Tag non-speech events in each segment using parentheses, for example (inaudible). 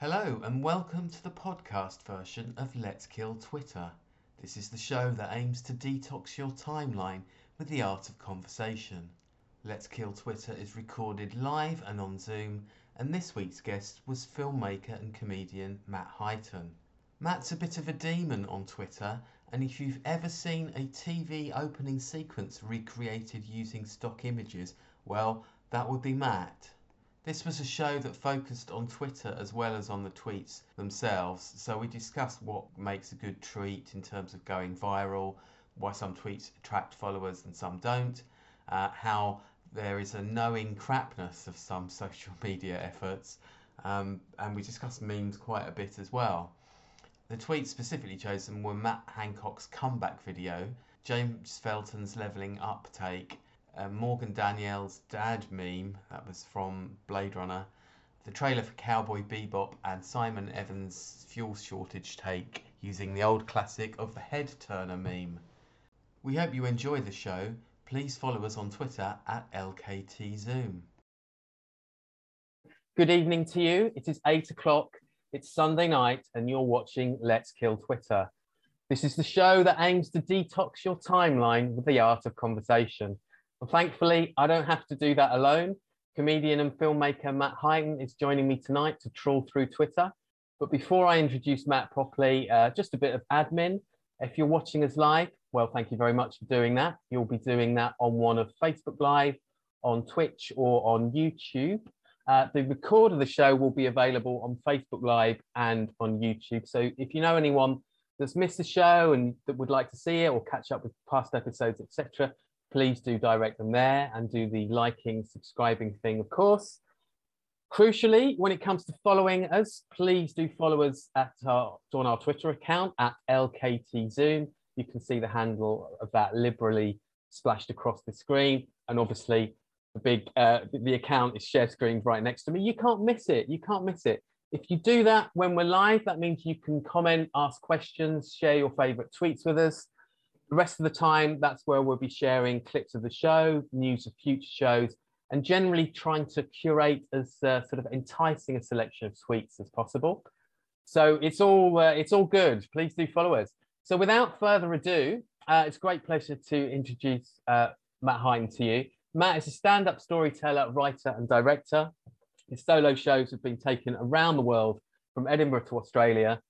Hello, and welcome to the podcast version of Let's Kill Twitter. This is the show that aims to detox your timeline with the art of conversation. Let's Kill Twitter is recorded live and on Zoom, and this week's guest was filmmaker and comedian Matt Highton. Matt's a bit of a demon on Twitter, and if you've ever seen a TV opening sequence recreated using stock images, well, that would be Matt. This was a show that focused on Twitter as well as on the tweets themselves, so we discussed what makes a good tweet in terms of going viral, why some tweets attract followers and some don't, uh, how there is a knowing crapness of some (laughs) social media efforts, um, and we discussed memes quite a bit as well. The tweets specifically chosen were Matt Hancock's comeback video, James Felton's levelling up take, uh, Morgan Danielle's dad meme, that was from Blade Runner, the trailer for Cowboy Bebop, and Simon Evans' fuel shortage take using the old classic of the head turner meme. We hope you enjoy the show. Please follow us on Twitter at LKTZoom. Good evening to you. It is eight o'clock. It's Sunday night, and you're watching Let's Kill Twitter. This is the show that aims to detox your timeline with the art of conversation. Well, thankfully, I don't have to do that alone. Comedian and filmmaker Matt Highton is joining me tonight to trawl through Twitter. But before I introduce Matt properly, uh, just a bit of admin. If you're watching us live, well, thank you very much for doing that. You'll be doing that on one of Facebook Live, on Twitch, or on YouTube. Uh, the record of the show will be available on Facebook Live and on YouTube. So if you know anyone that's missed the show and that would like to see it or catch up with past episodes, etc., please do direct them there and do the liking, subscribing thing, of course. Crucially, when it comes to following us, please do follow us at our, on our Twitter account at LKTZoom. You can see the handle of that liberally splashed across the screen. And obviously, the big uh, the account is share screen right next to me. You can't miss it. You can't miss it. If you do that when we're live, that means you can comment, ask questions, share your favorite tweets with us. The rest of the time, that's where we'll be sharing clips of the show, news of future shows, and generally trying to curate as uh, sort of enticing a selection of tweets as possible. So it's all uh, it's all good. Please do follow us. So without further ado, uh, it's a great pleasure to introduce uh, Matt Highton to you. Matt is a stand-up storyteller, writer, and director. His solo shows have been taken around the world, from Edinburgh to Australia,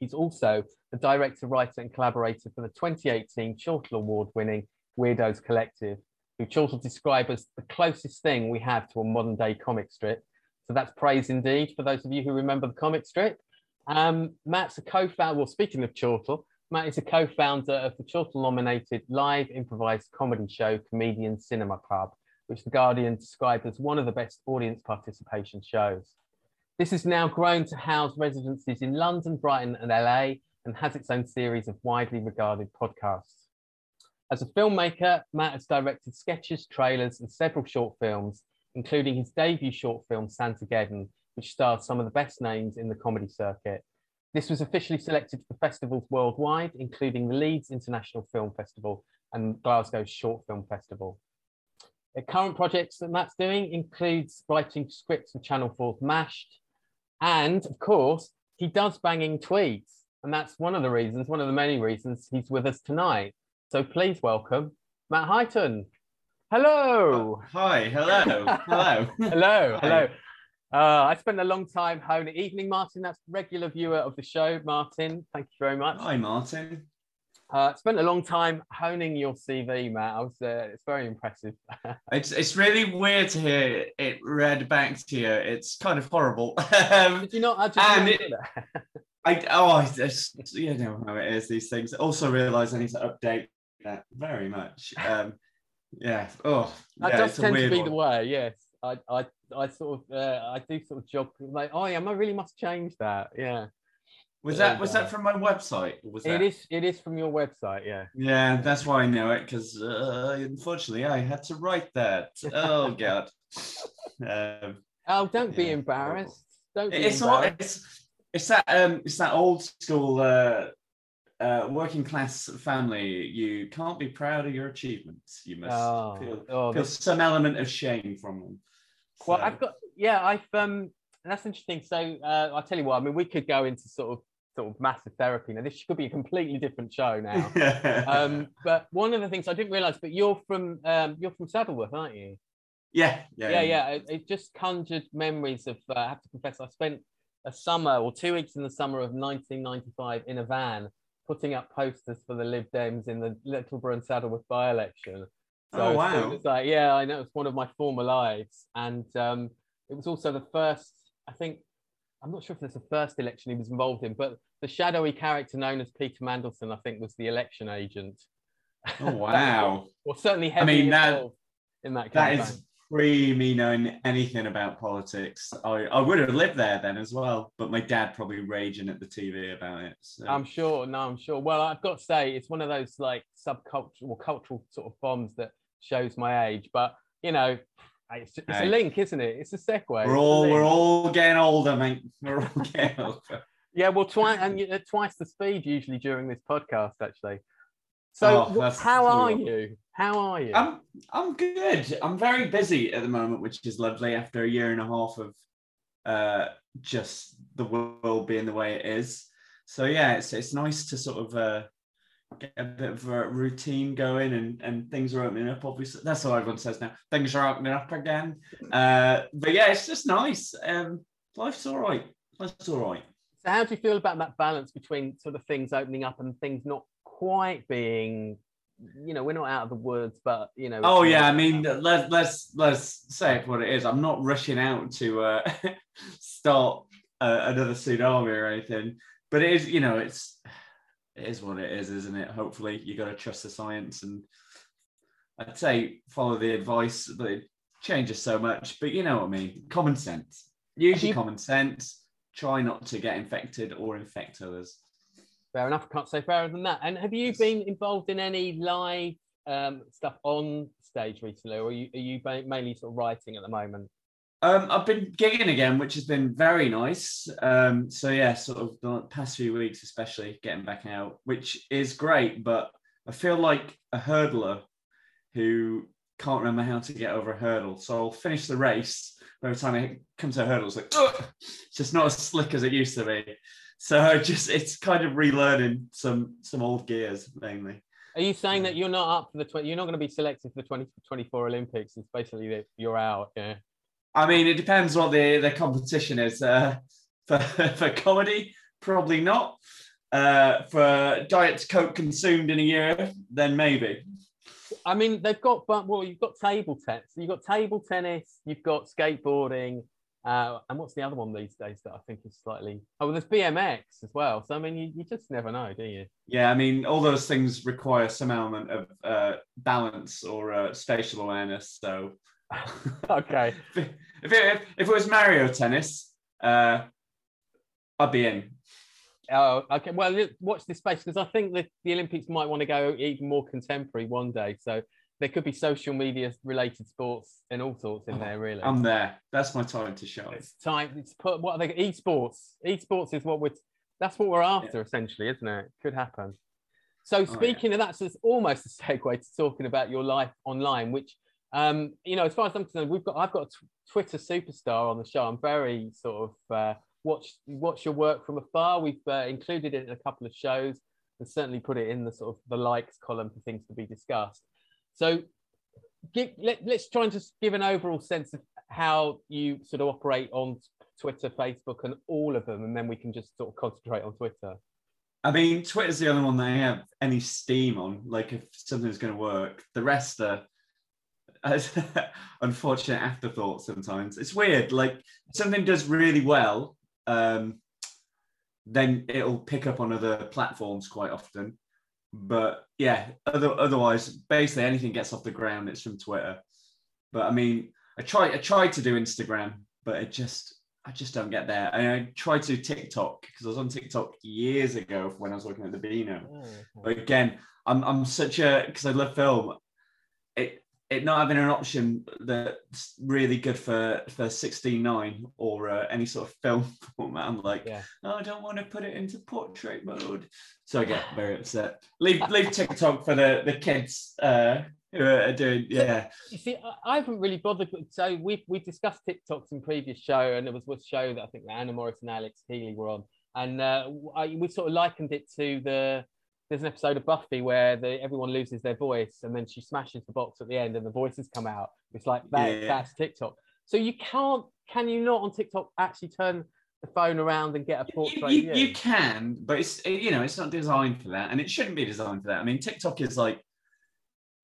He's also the director, writer, and collaborator for the 2018 Chortle Award winning Weirdos Collective, who Chortle describe as the closest thing we have to a modern day comic strip. So that's praise indeed for those of you who remember the comic strip. Um, Matt's a co founder, well, speaking of Chortle, Matt is a co founder of the Chortle nominated live improvised comedy show Comedian Cinema Club, which The Guardian described as one of the best audience participation shows. This has now grown to house residencies in London, Brighton, and LA, and has its own series of widely regarded podcasts. As a filmmaker, Matt has directed sketches, trailers, and several short films, including his debut short film, Santageddon, which stars some of the best names in the comedy circuit. This was officially selected for festivals worldwide, including the Leeds International Film Festival and Glasgow Short Film Festival. The current projects that Matt's doing includes writing scripts for Channel 4's MASHED, and of course, he does banging tweets. And that's one of the reasons, one of the many reasons he's with us tonight. So please welcome Matt Highton. Hello. Uh, hi. Hello. Hello. (laughs) hello. Hello. Uh, I spent a long time honing. Evening, Martin. That's regular viewer of the show, Martin. Thank you very much. Hi, Martin. Uh, spent a long time honing your CV, Matt. I was, uh, it's very impressive. (laughs) it's it's really weird to hear it read back to you. It's kind of horrible. (laughs) um, Did you not? I just it, (laughs) I oh, I just, you know how it is. These things. Also, realise I need to update that very much. Um, yeah. Oh, that yeah, does tend to be one. the way. Yes. I, I, I sort of, uh, I do sort of jog like, oh yeah, I really must change that. Yeah. Was that was that from my website? was that... It is. It is from your website. Yeah. Yeah, that's why I know it because uh, unfortunately I had to write that. Oh (laughs) god. Um, oh, don't be embarrassed. Don't be it's embarrassed. All, it's it's that um it's that old school uh, uh, working class family. You can't be proud of your achievements. You must oh, feel, oh, feel some element of shame from them. Well, I've got yeah. I've um that's interesting. So uh, I'll tell you what. I mean, we could go into sort of sort of massive therapy now. This could be a completely different show now. (laughs) um, but one of the things I didn't realise, but you're from um, you're from Saddleworth, aren't you? yeah, yeah, Yeah, yeah. It, it just conjured memories of. Uh, I have to confess, I spent a summer or two weeks in the summer of 1995 in a van putting up posters for the Lib Dems in the Littleborough and Saddleworth by-election. So Oh, wow. It's like, yeah, I know it's one of my former lives, and um, it was also the first. I think I'm not sure if it's the first election he was involved in, but the shadowy character known as Peter Mandelson, I think, was the election agent. Oh (laughs) wow, well, certainly heavily mean, that- in that that campaign. is pre me knowing anything about politics. I, I would have lived there then as well, but my dad probably raging at the TV about it. So. I'm sure. No, I'm sure. Well, I've got to say, it's one of those like subcultural, cultural sort of bombs that shows my age. But you know, it's, it's a link, isn't it? It's a segue. we're all we're all getting older, mate. We're all (laughs) getting older. Yeah, well, twice and uh, twice the speed usually during this podcast, actually. So, Oh, how are you? How are you? I'm I'm good. I'm very busy at the moment, which is lovely after a year and a half of uh, just the world being the way it is. So yeah, it's it's nice to sort of uh, get a bit of a routine going and and things are opening up. Obviously, that's what everyone says now. Things are opening up again. Uh, but yeah, it's just nice. Um, life's all right. Life's all right. So, how do you feel about that balance between sort of things opening up and things not quite being, you know, we're not out of the woods, but you know. Oh yeah, I mean let's let's let's say it what it is. I'm not rushing out to uh, (laughs) start uh, another tsunami or anything, but it is you know it's it is what it is, isn't it? Hopefully you got to trust the science and I'd say follow the advice, but it changes so much. But you know what I mean? Common sense. Use your you- common sense. Try not to get infected or infect others. Fair enough. I can't say fairer than that. And have you been involved in any live um, stuff on stage recently, or are you, are you mainly sort of writing at the moment? Um, I've been gigging again, which has been very nice. Um, so yeah, sort of the past few weeks, especially getting back out, which is great. But I feel like a hurdler who can't remember how to get over a hurdle. So I'll finish the race. The time it comes to a hurdle, it's like "Ugh!" it's just not as slick as it used to be. So just it's kind of relearning some some old gears mainly. Are you saying that you're not up for the 20, you're not going to be selected for the 2024 Olympics? It's basically that you're out. Yeah. I mean, it depends what the, the competition is. Uh, for, (laughs) for comedy, probably not. Uh, for diet coke consumed in a year, then maybe. I mean, they've got, but well, you've got table tennis, you've got table tennis, you've got skateboarding, uh, and what's the other one these days that I think is slightly? Oh, well, there's BMX as well. So I mean, you, you just never know, do you? Yeah, I mean, all those things require some element of uh, balance or uh, spatial awareness. So, (laughs) Okay. if, it, if, it, if it was Mario tennis, uh, I'd be in. Oh, okay. Well, watch this space because I think that the Olympics might want to go even more contemporary one day. So there could be social media related sports and all sorts in there, really. I'm there. That's my time to shine. it's time. It's put what are they? Esports. Esports is what we're. That's what we're after, essentially, isn't it? Could happen. So yeah. speaking of that, so it's almost a segue to talking about your life online, which, um, you know, as far as I'm concerned, we've got I've got a Twitter superstar on the show. I'm very sort of uh, watch watch your work from afar. We've uh, included it in a couple of shows and certainly put it in the sort of the likes column for things to be discussed. So give, let, let's try and just give an overall sense of how you sort of operate on Twitter, Facebook, and all of them, and then we can just sort of concentrate on Twitter. I mean, Twitter's the only one that I have any steam on. Like, if something's going to work, the rest are (laughs) unfortunate afterthoughts sometimes. It's weird. Like, something does really well, um, then it'll pick up on other platforms quite often. But yeah, other, otherwise, basically anything gets off the ground, it's from Twitter. But I mean, I try I tried to do Instagram, but it just I just don't get there. And I tried to TikTok because I was on TikTok years ago when I was working at the Beano. But again, I'm I'm such a because I love film. It it not having an option that's really good for for 16:9 or uh, any sort of film (laughs) format. I'm like, Yeah. oh, I don't want to put it into portrait mode, so I get very upset. Leave leave TikTok for the the kids uh, who are doing yeah. You see, I, haven't really bothered. So we we discussed TikToks in previous show, and there was a show that I think that Anna Morris and Alex Healy were on, and uh, I, we sort of likened it to the. There's an episode of Buffy where the, everyone loses their voice, and then she smashes the box at the end, and the voices come out. It's like that. Yeah. That's TikTok. So you can't, can you not on TikTok actually turn the phone around and get a portrait? you, view? you can, but it's you know it's not designed for that, and it shouldn't be designed for that. I mean, TikTok is like,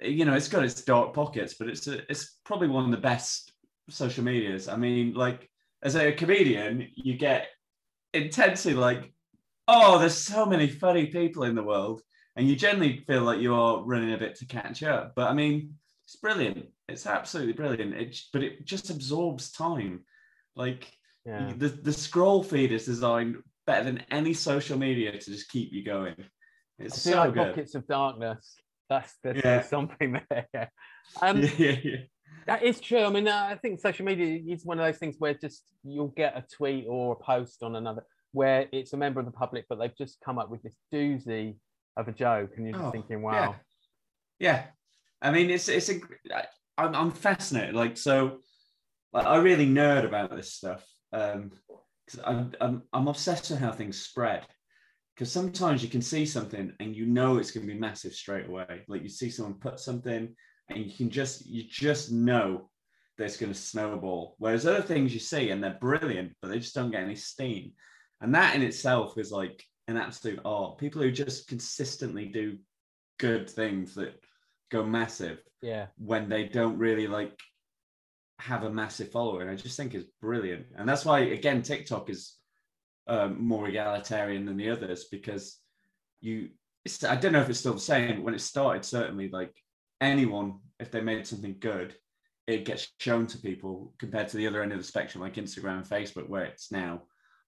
you know, it's got its dark pockets, but it's a, it's probably one of the best social medias. I mean, like as a comedian, you get intensely like, oh, there's so many funny people in the world, and you generally feel like you are running a bit to catch up. But I mean, it's brilliant. It's absolutely brilliant. It, but it just absorbs time. Like yeah. the, the scroll feed is designed better than any social media to just keep you going. It's so like good. pockets of darkness. That's there's, Yeah. something there. (laughs) Um, yeah, yeah. That is true. I mean, I think social media is one of those things where just you'll get a tweet or a post on another where it's a member of the public, but they've just come up with this doozy of a joke, and you're just Oh, thinking, "Wow, Yeah. I mean, it's it's a. I'm I'm fascinated. Like so, like, I really nerd about this stuff. Um, because I'm, I'm I'm obsessed with how things spread. Because sometimes you can see something and you know it's going to be massive straight away. Like you see someone put something and you can just you just know that it's going to snowball. Whereas other things you see and they're brilliant, but they just don't get any steam. And that in itself is like an absolute art. People who just consistently do good things that go massive yeah, when they don't really like have a massive following. I just think is brilliant, and that's why again TikTok is um, more egalitarian than the others because you. It's, I don't know if it's still the same. But when it started, certainly like anyone, if they made something good, it gets shown to people compared to the other end of the spectrum, like Instagram and Facebook, where it's now,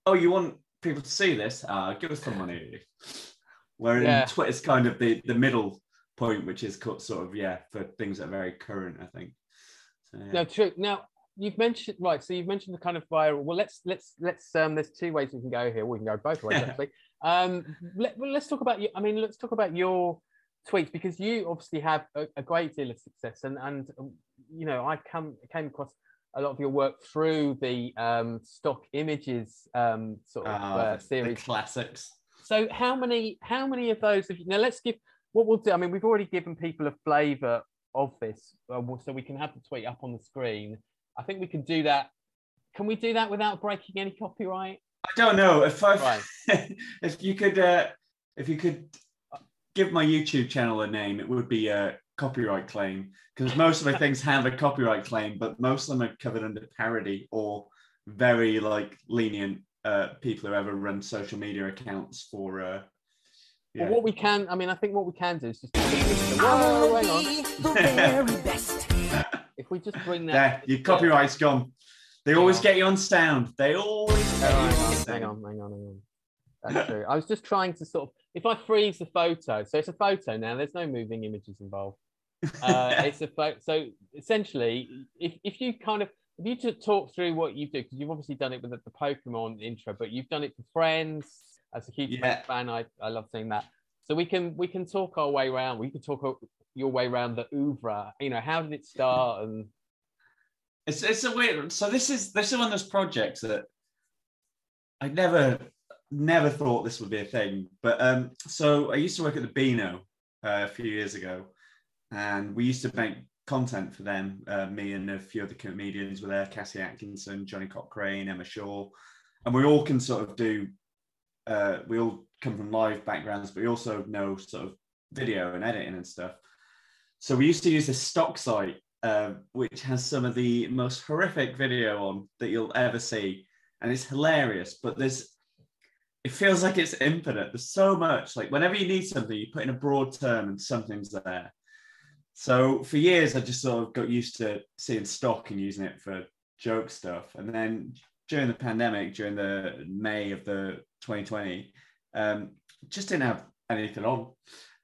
oh, you want people to see this? Uh, give us some money. Where Yeah. Twitter's kind of the the middle point, which is sort of yeah for things that are very current. I think. So, yeah. no, true. Now you've mentioned right, so you've mentioned the kind of viral. Well, let's let's let's. Um, there's two ways we can go here. We can go both ways actually. Um, let, let's talk about you. I mean, let's talk about your tweets because you obviously have a, a great deal of success, and and um, you know I come came across a lot of your work through the um, stock images um, sort of Ah, uh, series. classics. So how many how many of those have you now let's give what we'll do. I mean, we've already given people a flavour of this, uh, so we can have the tweet up on the screen. I think we can do that. Can we do that without breaking any copyright? I don't know if I Right. (laughs) if you could uh, if you could give my YouTube channel a name, it would be a copyright claim because most of my things have a copyright claim, but most of them are covered under parody or very like lenient uh, people who ever run social media accounts for. Uh, yeah. Well, what we can, I mean, I think what we can do is just. (laughs) I Whoa, hang on. the very best. If we just bring that. there, your copyright's gone. They Hang always on. get you on sound. They always get Hang you on, on hang on, sound. hang on, hang on, hang on. That's true. I was just trying to sort of, if I freeze the photo, so it's a photo now. There's no moving images involved. Uh, (laughs) it's a. So essentially, if if you kind of if you just talk through what you do, because you've obviously done it with the, the Pokemon intro, but you've done it for friends. As a huge Yeah. Fan, I, I love seeing that. So we can we can talk our way around. We can talk your way around the oeuvre. You know, how did it start? And It's it's a weird. So this is this is one of those projects that I never never thought this would be a thing. But um, so I used to work at the Beano uh, a few years ago, and we used to make content for them. Uh, me and a few other comedians were there: Cassie Atkinson, Johnny Cochrane, Emma Shaw, and we all can sort of do. Uh, we all come from live backgrounds, but we also know sort of video and editing and stuff. So we used to use this stock site um, which has some of the most horrific video on that you'll ever see, and it's hilarious. But there's, it feels like it's infinite. There's so much. Like whenever you need something, you put in a broad term, and something's there. So for years, I just sort of got used to seeing stock and using it for joke stuff. And then during the pandemic, during the May of the 2020, um, just didn't have anything on.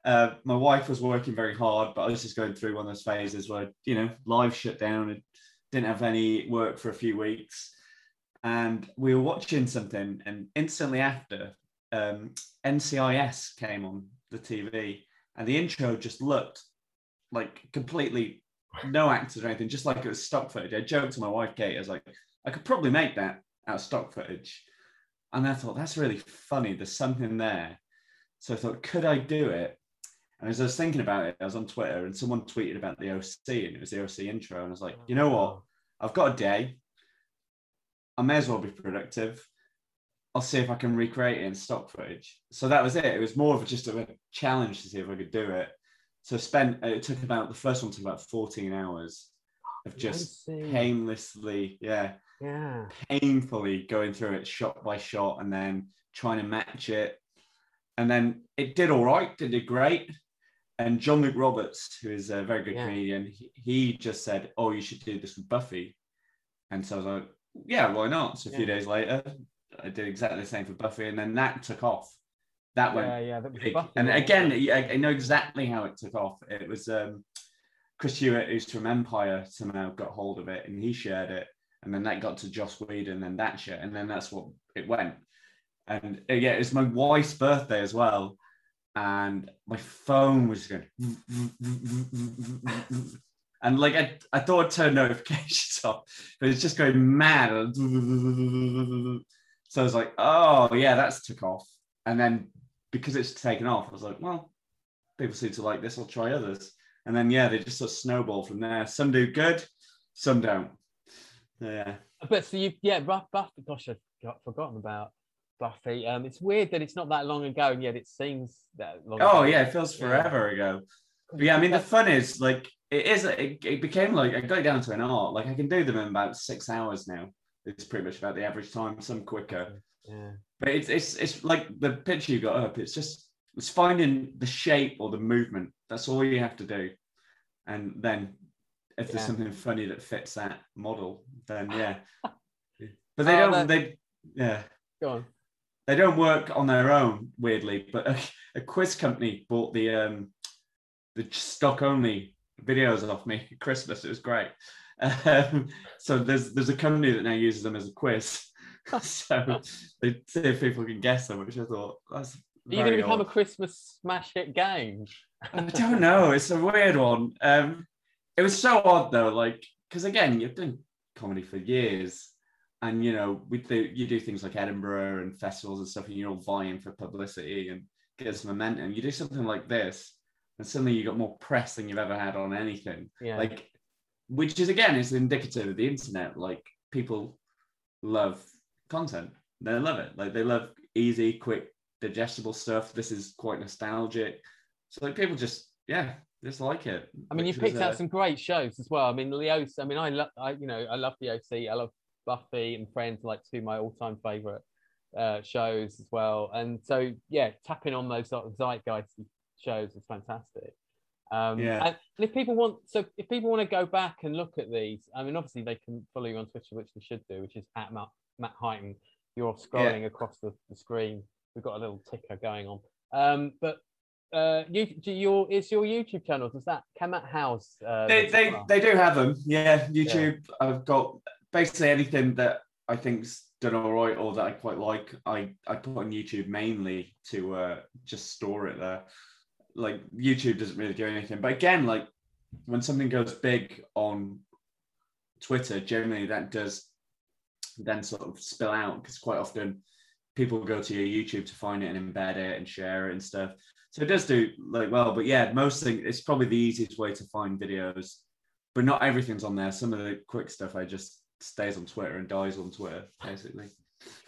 Uh, my wife was working very hard, but I was just going through one of those phases where you know live shut down and didn't have any work for a few weeks, and we were watching something, and instantly after, um, NCIS came on the TV, and the intro just looked like completely no actors or anything, just like it was stock footage. I joked to my wife Kate, I was like, I could probably make that out of stock footage. And I thought, that's really funny. There's something there. So I thought, could I do it? And as I was thinking about it, I was on Twitter and someone tweeted about the OC and it was the OC intro. And I was like, you know what? I've got a day. I may as well be productive. I'll see if I can recreate it in stock footage. So that was it. It was more of just a challenge to see if I could do it. So spent uh, it took about the first one took about 14 hours of just painlessly, yeah, Yeah. painfully going through it shot by shot and then trying to match it. And then it did all right, did it did great. And John Luke Roberts, who is a very good Yeah. comedian, he, he just said, Oh, you should do this with Buffy. And so I was like, Yeah, why not? So a few Yeah. days later, I did exactly the same for Buffy, and then that took off. That went Yeah, yeah. That was big. Buffy, And again. I, I know exactly how it took off. It was um, Chris Hewitt, who's from Empire, somehow got hold of it and he shared it. And then that got to Joss Whedon and then that shit. And then that's what it went. And uh, yeah, it's my wife's birthday as well. And my phone was going, (laughs) and like I, I thought I'd turn (laughs) notifications off, but it's just going mad. (laughs) So I was like, oh yeah, that's took off. And then because it's taken off, I was like, well, people seem to like this. I'll try others. And then yeah, they just sort of snowball from there. Some do good, some don't. Yeah. But so you, yeah, Buff, Buffy. Gosh, I've got, forgotten about Buffy. Um, it's weird that it's not that long ago, and yet it seems that long. Oh ago. yeah, it feels Yeah. forever ago. But yeah, I mean the fun is like it is. It, it became like I got it down to an art. Like I can do them in about six hours now. It's pretty much about the average time. Some quicker. Yeah. But it's it's it's like the picture you got up. It's just it's finding the shape or the movement. That's all you have to do. And then if there's something funny that fits that model, then yeah. (laughs) but they Oh, don't. that- They yeah. Go on. They don't work on their own. Weirdly, but a, a quiz company bought the um the stock only videos off me at Christmas. It was great. (laughs) Um, so there's there's a company that now uses them as a quiz. (laughs) (laughs) so they see if people can guess them, which I thought that's. Are you going to become a. Christmas smash hit game? I don't know. It's a weird one. Um, it was so odd though, like because again, you've done comedy for years, and you know we do you do things like Edinburgh and festivals and stuff, and you're all vying for publicity and get some momentum. You do something like this, and suddenly you got more press than you've ever had on anything. Yeah. Like, which is again is indicative of the internet. Like people love content. They love it. Like they love easy, quick, digestible stuff. This is quite nostalgic. So like people just yeah, just like it. I mean, you've was, picked out uh, some great shows as well. I mean, the OC. I mean, I love, I you know, I love the OC. I love Buffy and Friends, like two of my all-time favorite uh, shows as well. And so, yeah, tapping on those sort of zeitgeist shows is fantastic. Um, Yeah. And if people want, so if people want to go back and look at these, I mean, obviously they can follow you on Twitter, which they should do, which is at Matt, Matt Highton. You're scrolling across the, the screen. We've got a little ticker going on. Um, but uh, you, do your is your YouTube channel? Does that Kamat House? Uh, they they, they do have them. Yeah, YouTube. I've got basically anything that I think's done all right or that I quite like. I I put on YouTube mainly to uh, just store it there. Like YouTube doesn't really do anything, but again, like when something goes big on Twitter, generally that does then sort of spill out because quite often people go to your YouTube to find it and embed it and share it and stuff. So it does do like well, but yeah, most things it's probably the easiest way to find videos, but not everything's on there. Some of the quick stuff I just stays on Twitter and dies on Twitter, basically.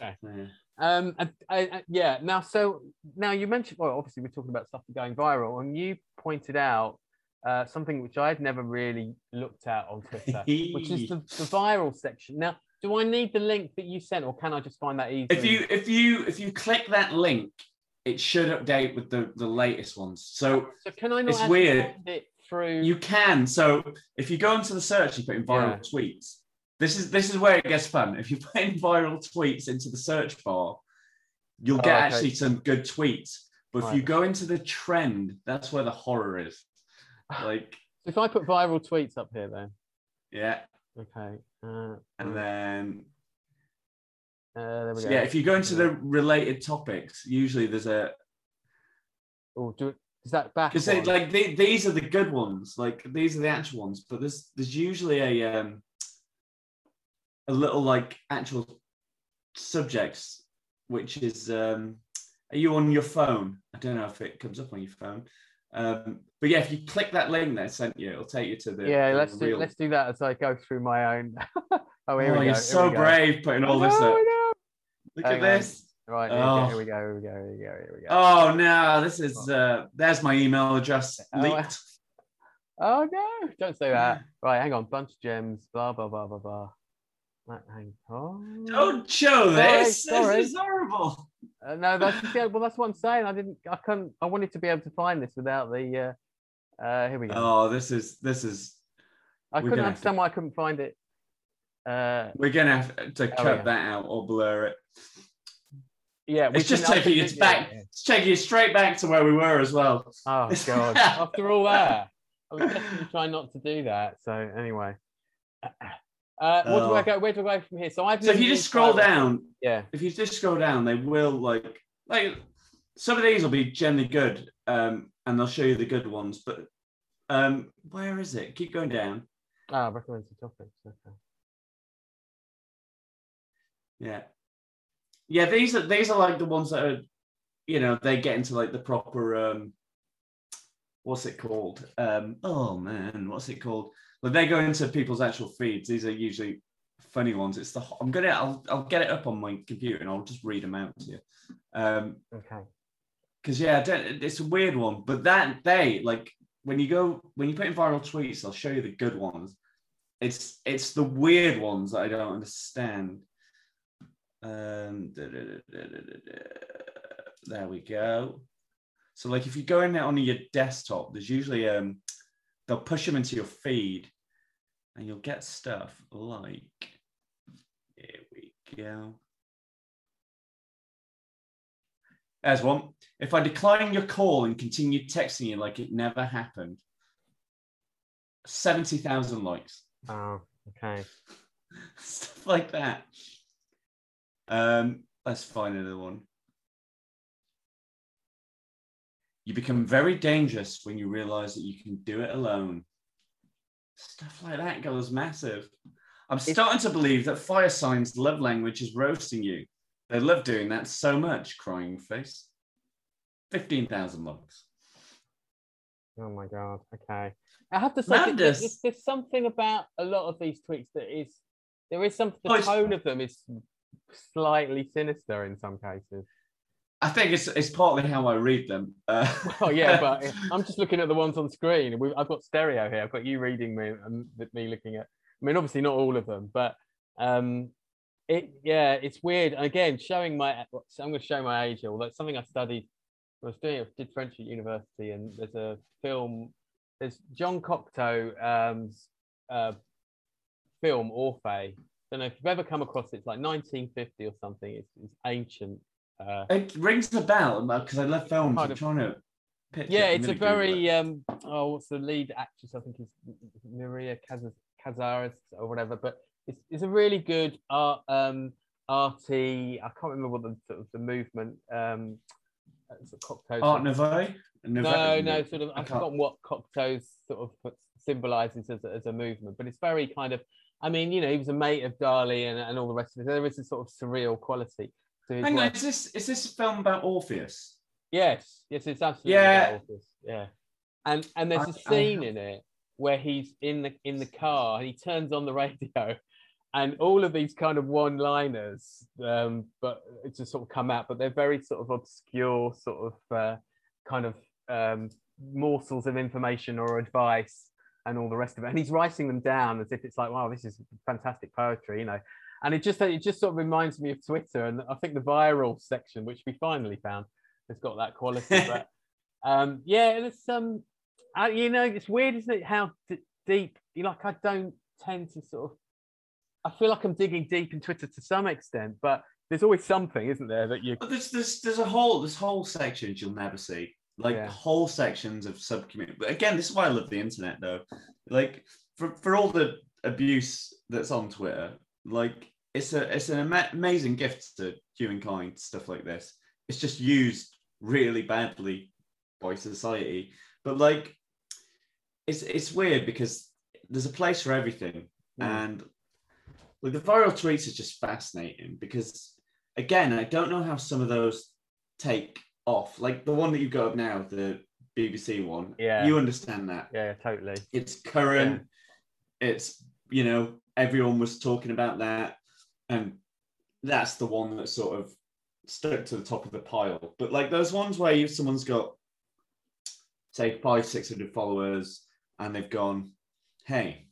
Okay. Yeah. Um, and, I- I- yeah. Now, so now you mentioned, well, obviously we're talking about stuff going viral, and you pointed out uh, something which I'd never really looked at on Twitter, which is (laughs) the, the viral section. Now, do I need the link that you sent, or can I just find that easy? If you if you if you click that link, it should update with the the latest ones. So so can I not it's weird. it through? you can. So if you go into the search, you put in viral Yeah. tweets. This is this is where it gets fun. If you (laughs) put in viral tweets into the search bar, you'll Oh, get okay. actually some good tweets. But if you go into the trend, that's where the horror is. Like, (laughs) If I put viral tweets up here, then yeah. okay. Uh, And then, uh, there we so go. yeah, if you go into the related topics, usually there's a, oh, do it, is that back? because like the, these are the good ones, like these are the actual ones, but there's there's usually a um a little like actual subjects, which is um are you on your phone? I don't know if it comes up on your phone. Um, but yeah, if you click that link that I sent you, it'll take you to the yeah, the let's do let's do that as I go through my own. (laughs) oh, here oh, we go. you're so brave putting all this up. Look Hang at on. this. Right, here, Oh. here we go. Here we go. Here we go. Here we go. Oh no, this is uh there's my email address Oh, leaked. (laughs) Oh no! Don't say that. (sighs) Right, hang on. Bunch of gems. Blah blah blah blah blah. Hang on. Don't show Sorry, this. sorry. This is horrible. Uh, no, that's yeah, well, that's what I'm saying. I didn't. I couldn't. I wanted to be able to find this without the. Uh, uh, here we go. Oh, this is this is I couldn't understand why I couldn't find it. Uh, we're gonna have to Oh, cut yeah. that out or blur it. yeah, It's just taking you do- back. yeah. It's taking you straight back to where we were as well. Oh (laughs) god! After all that, I was definitely trying not to do that. So anyway, uh, where do I Oh. go? Where do I go from here? So I've. So if you just scroll down, Yeah. if you just scroll down, they will like like some of these will be generally good, um, and they'll show you the good ones. But um, where is it? Keep going down. Ah, recommended topics. Okay. Yeah, yeah. These are these are like the ones that are, you know, they get into like the proper um, what's it called? Um, oh man, what's it called? But they go into people's actual feeds. These are usually funny ones. It's the I'm gonna I'll I'll get it up on my computer and I'll just read them out to you. Um, Okay. because yeah, I don't- it's a weird one. But that they like when you go when you put in viral tweets, they'll show you the good ones. It's it's the weird ones that I don't understand. Um, da- da- da. there we go. So like if you go in there on your desktop, there's usually um they'll push them into your feed, and you'll get stuff like here we go. There's one. If I decline your call and continue texting you like it never happened, 70,000 likes. Oh, okay. (laughs) Stuff like that. Um, let's find another one. You become very dangerous when you realize that you can do it alone. Stuff like that goes massive. I'm starting to believe that fire signs love language is roasting you. They love doing that so much, crying face. 15,000 likes. Oh my god. Okay. I have to say, that Madness. there's, there's something about a lot of these tweets that is there is something. The Oh, tone of them is slightly sinister in some cases. I think it's, it's partly how I read them. Uh, (laughs) Oh yeah, but (laughs) I'm just looking at the ones on screen. We, I've got stereo here. I've got you reading me and me looking at. I mean, obviously not all of them, but um, it yeah, it's weird. Again, showing my. So I'm going to show my age here. Although it's something I studied. I was doing. I did French at university, and there's a film. There's Jean Cocteau um's uh, film Orphée. Don't know if you've ever come across it. It's like 1950 or something. It's, it's ancient. Uh, It rings a bell because I love films. I'm of- trying to. picture yeah, it. It's a very um. Oh, what's the lead actress? I think is Maria Casas- Casares or whatever. But it's, it's a really good art um arty. I can't remember what the sort of the movement um. Sort of. Art Nouveau. no, no, sort of. I I've forgotten what Cocteau's sort of symbolizes as a, as a movement, but it's very kind of. I mean, you know, he was a mate of Dali and, and all the rest of it. There is a sort of surreal quality Hang on, is this is this a film about Orpheus? Yes, yes, it's absolutely Yeah. about Orpheus, yeah. And and there's I- a I scene have- in it where he's in the in the car and he turns on the radio, and all of these kind of one-liners, um, but it just sort of come out, but they're very sort of obscure, sort of uh, kind of um, morsels of information or advice and all the rest of it. And he's writing them down as if it's like, wow, this is fantastic poetry, you know. And it just it just sort of reminds me of Twitter, and I think the viral section, which we finally found, has got that quality. (laughs) but um, yeah, it's um, I, you know, it's weird, isn't it? How d- deep, like I don't tend to sort of. I feel like I'm digging deep in Twitter to some extent, but there's always something, isn't there, that you there's there's there's a whole there's whole sections you'll never see. Like Yeah. whole sections of subcommunity. But again, this is why I love the internet though. Like for, for all the abuse that's on Twitter, like it's a it's an ama- amazing gift to humankind, stuff like this. It's just used really badly by society. But like it's it's weird because there's a place for everything. Mm. And like the viral tweets is just fascinating because again, I don't know how some of those take off. Like the one that you've got up now, the BBC one. Yeah. You understand that. yeah, totally. It's current. It's, you know, everyone was talking about that. And that's the one that sort of stuck to the top of the pile. But like those ones where you someone's got say five, six hundred followers and they've gone, hey,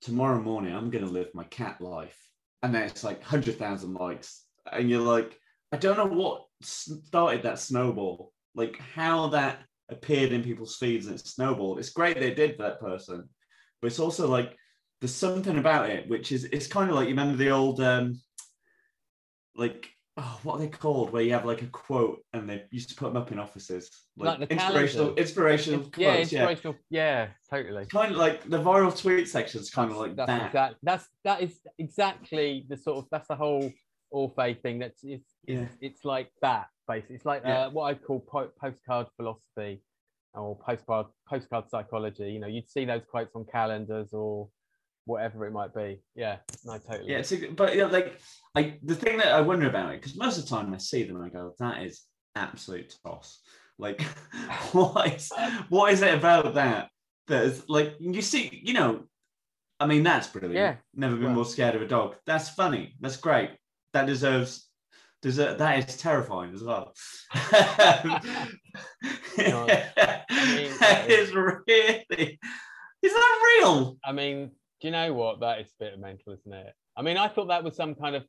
tomorrow morning I'm gonna live my cat life. And then it's like hundred thousand likes. And you're like, I don't know what started that snowball, like how that appeared in people's feeds and it snowballed. It's great they did that person, but it's also like there's something about it which is it's kind of like you remember the old um like oh, what are they called where you have like a quote and they used to put them up in offices Like the inspirational calendar. inspirational yeah, quotes, yeah. inspirational. Yeah, totally. kind of like the viral tweet section is kind of like That's that exact. That's that is exactly the sort of that's the whole Orphée thing. That's it's yeah it's like that basically. It's like Yeah. uh, what I call po- postcard philosophy or postcard postcard psychology. You know, you'd see those quotes on calendars or whatever it might be. Yeah, no, totally. yeah it's a, but yeah like I the thing that I wonder about it because most of the time I see them and I go that is absolute toss. Like (laughs) what is what is it about that? That is like you see you know I mean that's brilliant. Yeah. never been Well- more scared of a dog. That's funny. That's great. That deserves deserve that is terrifying as well. (laughs) No, (laughs) mean, that is really is that real? I mean, do you know what? That is a bit mental, isn't it? I mean, I thought that was some kind of.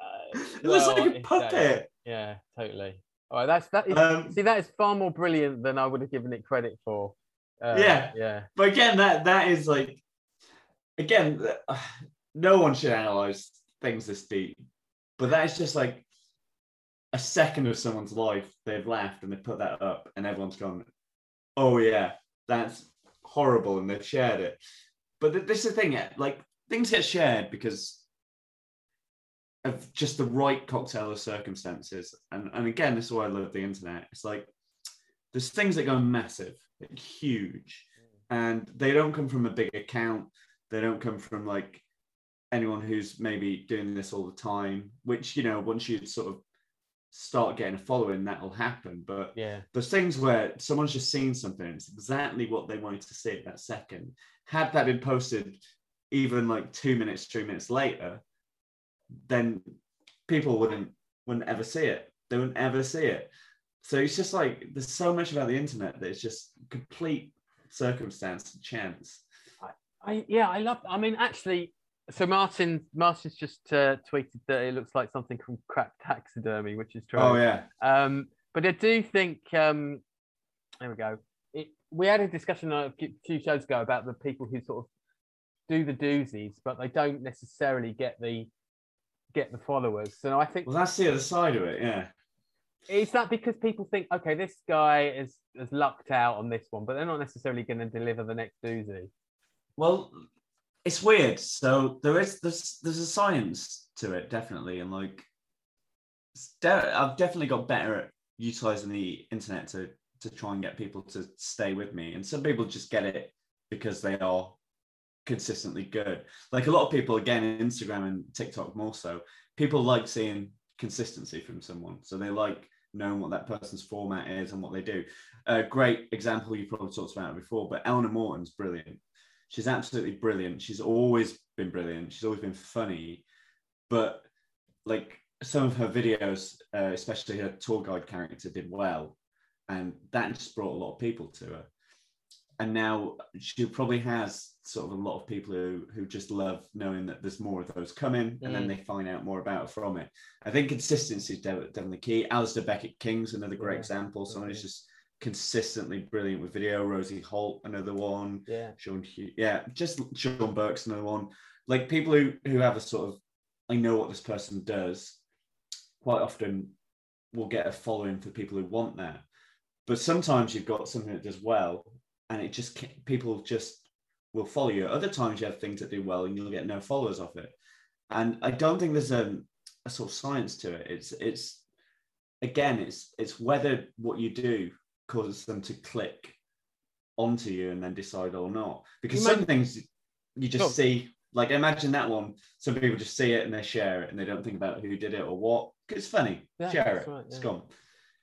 Uh, (laughs) it looks well, like a puppet Yeah, totally. All right, that's that. Is, um, see, that is far more brilliant than I would have given it credit for. Uh, Yeah. yeah, but again, that that is like, again, (sighs) no one should analyze things this deep, but that is just like a second of someone's life they've laughed and they put that up, and everyone's gone, "Oh yeah, that's horrible," and they've shared it. But th- this is the thing, like things get shared because of just the right cocktail of circumstances, and and again, this is why I love the internet. It's like there's things that go massive, like huge, and they don't come from a big account. They don't come from like anyone who's maybe doing this all the time. Which you know, once you sort of start getting a following, that will happen. But yeah, there's things where someone's just seen something, it's exactly what they wanted to see at that second. Had that been posted even like two minutes, three minutes later, then people wouldn't wouldn't ever see it. They wouldn't ever see it. So it's just like there's so much about the internet that it's just complete circumstance and chance. I yeah, I love. I mean, actually, so Martin Martin's just uh, tweeted that it looks like something from Crap Taxidermy, which is true. Oh yeah, Um, but I do think um, there we go. We had a discussion a few- few shows ago about the people who sort of do the doozies, but they don't necessarily get the get the followers. So I think well that's the other side of it. Yeah, is that because people think, okay, this guy is has lucked out on this one, but they're not necessarily going to deliver the next doozy. Well, it's weird. So there is there's there's a science to it, definitely, and like de- I've definitely got better at utilizing the internet to to try and get people to stay with me. And some people just get it because they are consistently good. Like a lot of people, again, Instagram and TikTok more so, people like seeing consistency from someone. So they like knowing what that person's format is and what they do. A great example you probably talked about before, but Eleanor Morton's brilliant. She's absolutely brilliant. She's always been brilliant. She's always been funny, but like some of her videos, uh, especially her tour guide character, did well, and that just brought a lot of people to her. And now she probably has sort of a lot of people who who just love knowing that there's more of those coming, and then Mm. they find out more about it from it. I think consistency is definitely key. Alasdair Beckett-King's another great Yeah. example. Someone who's just consistently brilliant with video. Rosie Holt, another one. Yeah. Sean Hugh, yeah, just Sean Burke's another one. Like people who who have a sort of I know what this person does, quite often will get a following for people who want that. But sometimes you've got something that does well, and it just people just will follow you. Other times you have things that do well, and you'll get no followers off it. And I don't think there's a, a sort of science to it. It's it's again, it's it's whether what you do causes them to click onto you and then decide or not. Because You some things you just Sure. see, like imagine that one. Some people just see it and they share it and they don't think about who did it or what. It's funny. Yeah, share it. right, It's yeah. gone.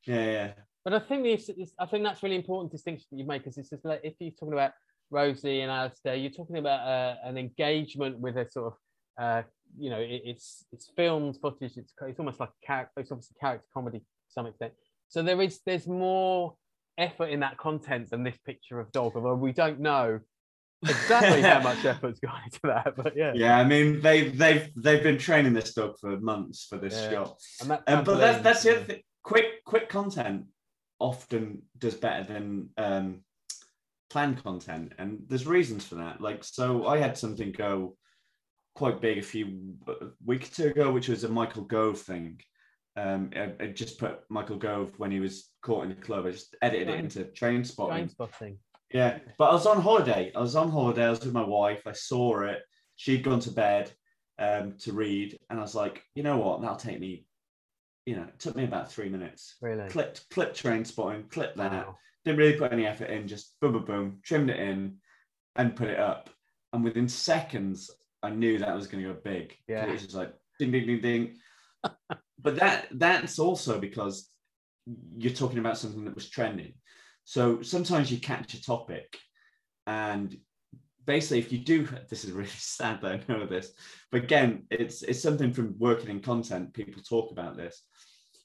Yeah, yeah. But I think this, this I think that's really important distinction that you make because it's just like if you're talking about Rosie and Alasdair, you're talking about uh, an engagement with a sort of uh, you know it, it's it's filmed footage. It's it's almost like a character. It's obviously character comedy to some extent. So there is there's more effort in that content than this picture of dog. Although we don't know exactly how (laughs) much effort's gone into that, but yeah. Yeah, I mean they they've they've been training this dog for months for this Yeah. shot. And that Um, but that's that's the other thing. Quick quick content often does better than um, planned content, and there's reasons for that. Like so, I had something go quite big a few uh, weeks or two ago, which was a Michael Gove thing. Um, I, I just put Michael Gove when he was caught in the club. I just edited it into Trainspotting. Train spotting. Yeah, but I was on holiday. I was on holiday. I was with my wife. I saw it. She'd gone to bed um, to read, and I was like, you know what? That'll take me. You know, it took me about three minutes. Really. Clipped, clipped Trainspotting, clipped that. Wow. Didn't really put any effort in. Just boom, boom, boom. Trimmed it in, and put it up. And within seconds, I knew that was going to go big. Yeah. It was just like ding, ding, ding, ding. (laughs) but that that's also because you're talking about something that was trending. So sometimes you catch a topic, and basically, if you do, (laughs) this is really (laughs) sad that I know this, but again, it's it's something from working in content. People talk about this.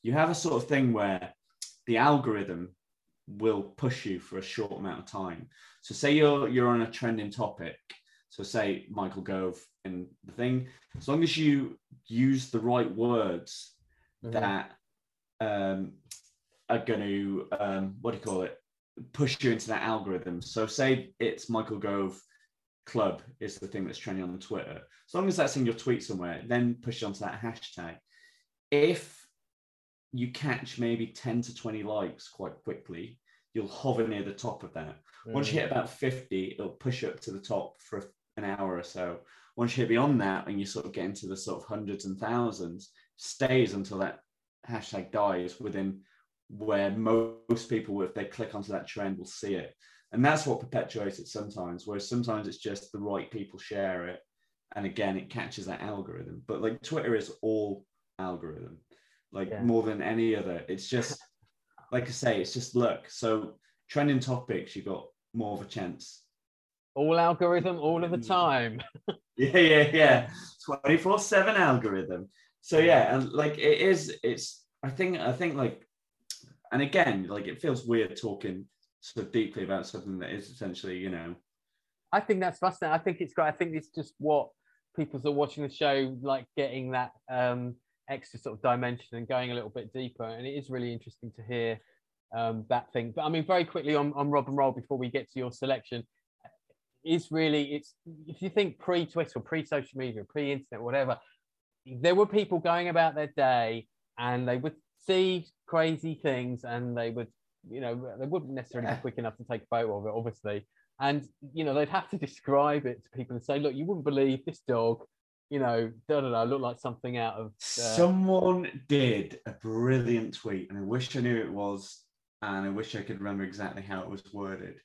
You have a sort of thing where the algorithm will push you for a short amount of time. So say you're you're on a trending topic. So say Michael Gove in the thing. As long as you use the right words Mhm. that um, are going to um, what do you call it push you into that algorithm so say it's michael gove club is the thing that's trending on twitter. As long as that's in your tweet somewhere then push it onto that hashtag. If you catch maybe 10 to 20 likes quite quickly you'll hover near the top of that. Once you Mm. hit about 50 it'll push up to the top for an hour or so. Once you hit beyond that and you sort of get into the sort of hundreds and thousands stays until that hashtag dies within where most people if they click onto that trend will see it and that's what perpetuates it sometimes whereas sometimes it's just the right people share it. And again it catches that algorithm. But like twitter is all algorithm. Like Yeah. more than any other. It's just (laughs) like i say it's just luck so trending topics you got more of a chance. All algorithm all of the Mm. time. (laughs) yeah yeah yeah. 24 7 algorithm. So yeah and like it is it's i think i think like and again like it feels weird talking so deeply about something that is essentially you know I think that's fascinating. I think it's great. I think it's just what people that are watching the show like getting that um, extra sort of dimension and going a little bit deeper. And it is really interesting to hear um, that thing. But I mean, very quickly on, on Rob and Roll before we get to your selection, is really it's if you think pre-Twitter, pre-social media, pre-internet, whatever, there were people going about their day and they would see crazy things and they would, you know, they wouldn't necessarily Yeah. be quick enough to take a photo of it, obviously. And you know, they'd have to describe it to people and say, look, you wouldn't believe this dog, you know, da da da, look like something out of uh, someone did a brilliant tweet and i wish i knew it was and i wish i could remember exactly how it was worded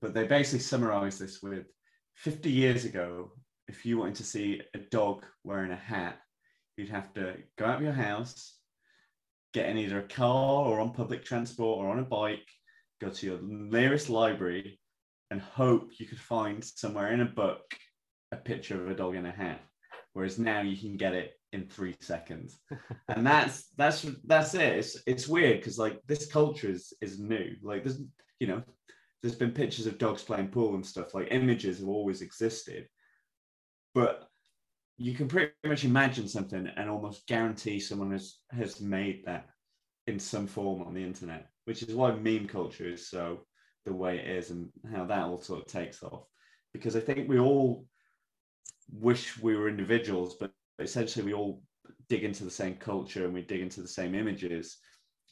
but they basically summarized this with 50 years ago if you wanted to see a dog wearing a hat you'd have to go out of your house get in either a car or on public transport or on a bike go to your nearest library and hope you could find somewhere in a book a picture of a dog in a hat. Whereas now you can get it in three seconds. (laughs) And that's that's that's it. It's, it's weird because like this culture is is new. Like there's you know there's been pictures of dogs playing pool and stuff. Like images have always existed. But you can pretty much imagine something and almost guarantee someone has has made that in some form on the internet which is why meme culture is so the way it is and how that all sort of takes off because i think we all wish we were individuals but essentially we all dig into the same culture and we dig into the same images.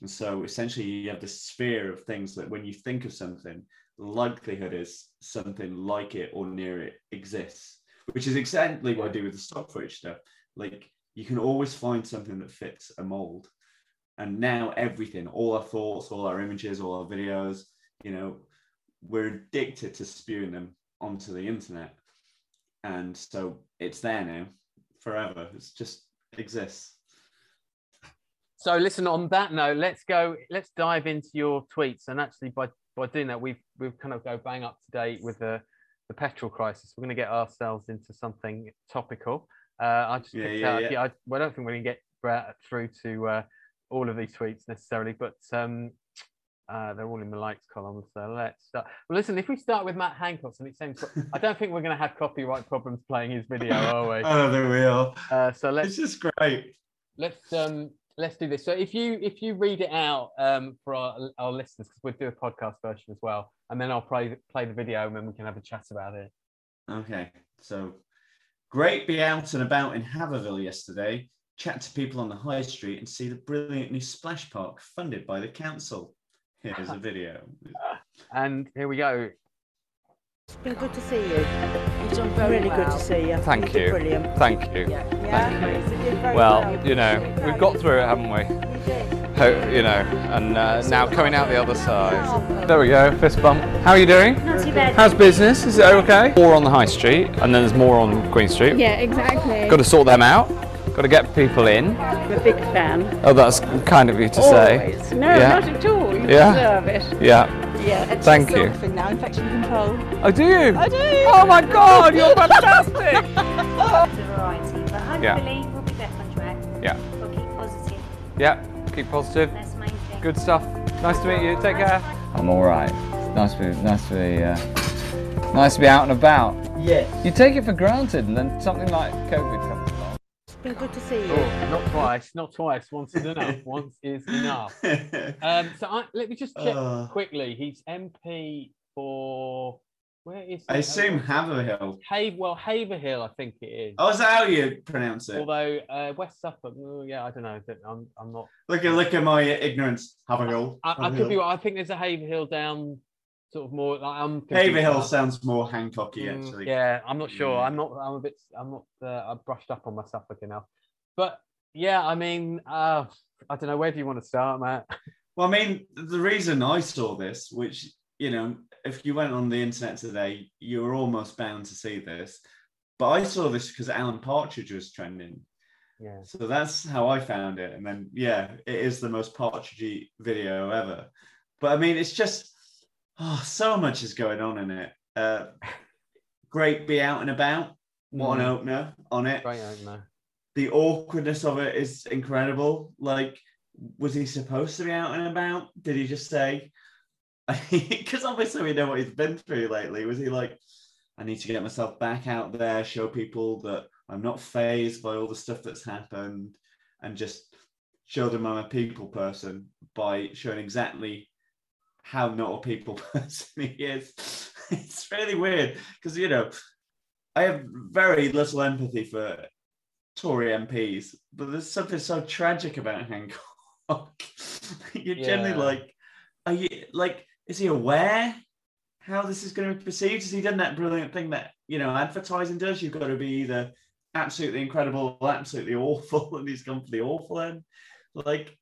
And so essentially you have this sphere of things that when you think of something, likelihood is something like it or near it exists, which is exactly what I do with the stock footage stuff. Like you can always find something that fits a mold. And now everything, all our thoughts, all our images, all our videos, you know, we're addicted to spewing them onto the internet. And so it's there now forever. It's just exists. So listen, on that note, let's go, let's dive into your tweets. And actually by by doing that, we've we've kind of go bang up to date with the the petrol crisis. We're going to get ourselves into something topical. Uh, I just Yeah, picked yeah, out. yeah. Yeah, I, well, I don't think we're going to get through to uh, all of these tweets necessarily, but um, uh, they're all in the likes column. So let's start. Well, listen, if we start with Matt Hancock, and it seems (laughs) I don't think we're going to have copyright problems playing his video, are we? (laughs) Oh, there we are. Uh, so let's It's just great. let's um let's do this so if you if you read it out um for our, our listeners because we'll do a podcast version as well and then i'll play play the video and then we can have a chat about it Okay, so great be out and about in Haverhill yesterday, chat to people on the high street and see the brilliant new splash park funded by the council. Here's a (laughs) video. and here we go It's been good to see you. You've done very really good to see you. Thank You've been you. Brilliant. Thank you. Yeah. You did very Well, you know, we've got through it, haven't we? You you know, and uh, now coming out the other side. There we go, fist bump. How are you doing? Not too bad. How's business? Is it okay? More on the high street, and then there's more on Queen Street. Yeah, exactly. Got to sort them out. Got to get people in. I'm a big fan. Oh, that's kind of you to say. Always. No, Yeah. not at all. You Yeah. deserve it. Yeah. Yeah. Thank you. Thing now, infection control. Oh, do you? I do. Oh my God, you're fantastic. (laughs) It's a variety, but hopefully Yeah. we'll be back on track. Yeah. We'll keep positive. Yeah. Keep positive. That's the main thing. Good stuff. Nice to meet you. Take care. I'm all right. Nice to be, nice to be, uh, nice to be out and about. Yes. You take it for granted, and then something like COVID comes along. It's been good to see you. oh not twice not twice once is enough (laughs) once is enough (laughs) um so I, let me just check Uh. quickly he's mp for where is I assume Haverhill. Have, well haverhill i think it is Oh, is that how you pronounce it? although uh, west suffolk oh, yeah i don't know but i'm, I'm not Look at look at my ignorance. Haverhill. I, I could be. I think there's a Haverhill down, sort of more. Like, I'm Haverhill sounds more Hancocky Mm, actually. Yeah, I'm not sure. Mm. I'm not. I'm a bit. I'm not. Uh, I've brushed up on my Suffolk enough. But yeah, I mean, uh, I don't know. Where do you want to start, Matt? Well, I mean, the reason I saw this, which you know, if you went on the internet today, you were almost bound to see this. But I saw this because Alan Partridge was trending. Yeah. So that's how I found it. And then, yeah, it is the most Partridgey video ever. But I mean, it's just, oh, so much is going on in it. Uh, great be out and about. What an Mm. opener on it. Great opener. The awkwardness of it is incredible. Like, was he supposed to be out and about? Did he just say, (laughs) because obviously we know what he's been through lately. Was he like, I need to get myself back out there, show people that I'm not phased by all the stuff that's happened, and just show them I'm a people person by showing exactly how not a people (laughs) person he is. (laughs) It's really weird because, you know, I have very little empathy for Tory MPs, but there's something so tragic about Hancock. You're generally like, are you like, is he aware how this is going to be perceived? Has he done that brilliant thing that you know advertising does? You've got to be either absolutely incredible, or absolutely awful, (laughs) and he's gone for the awful end. Like,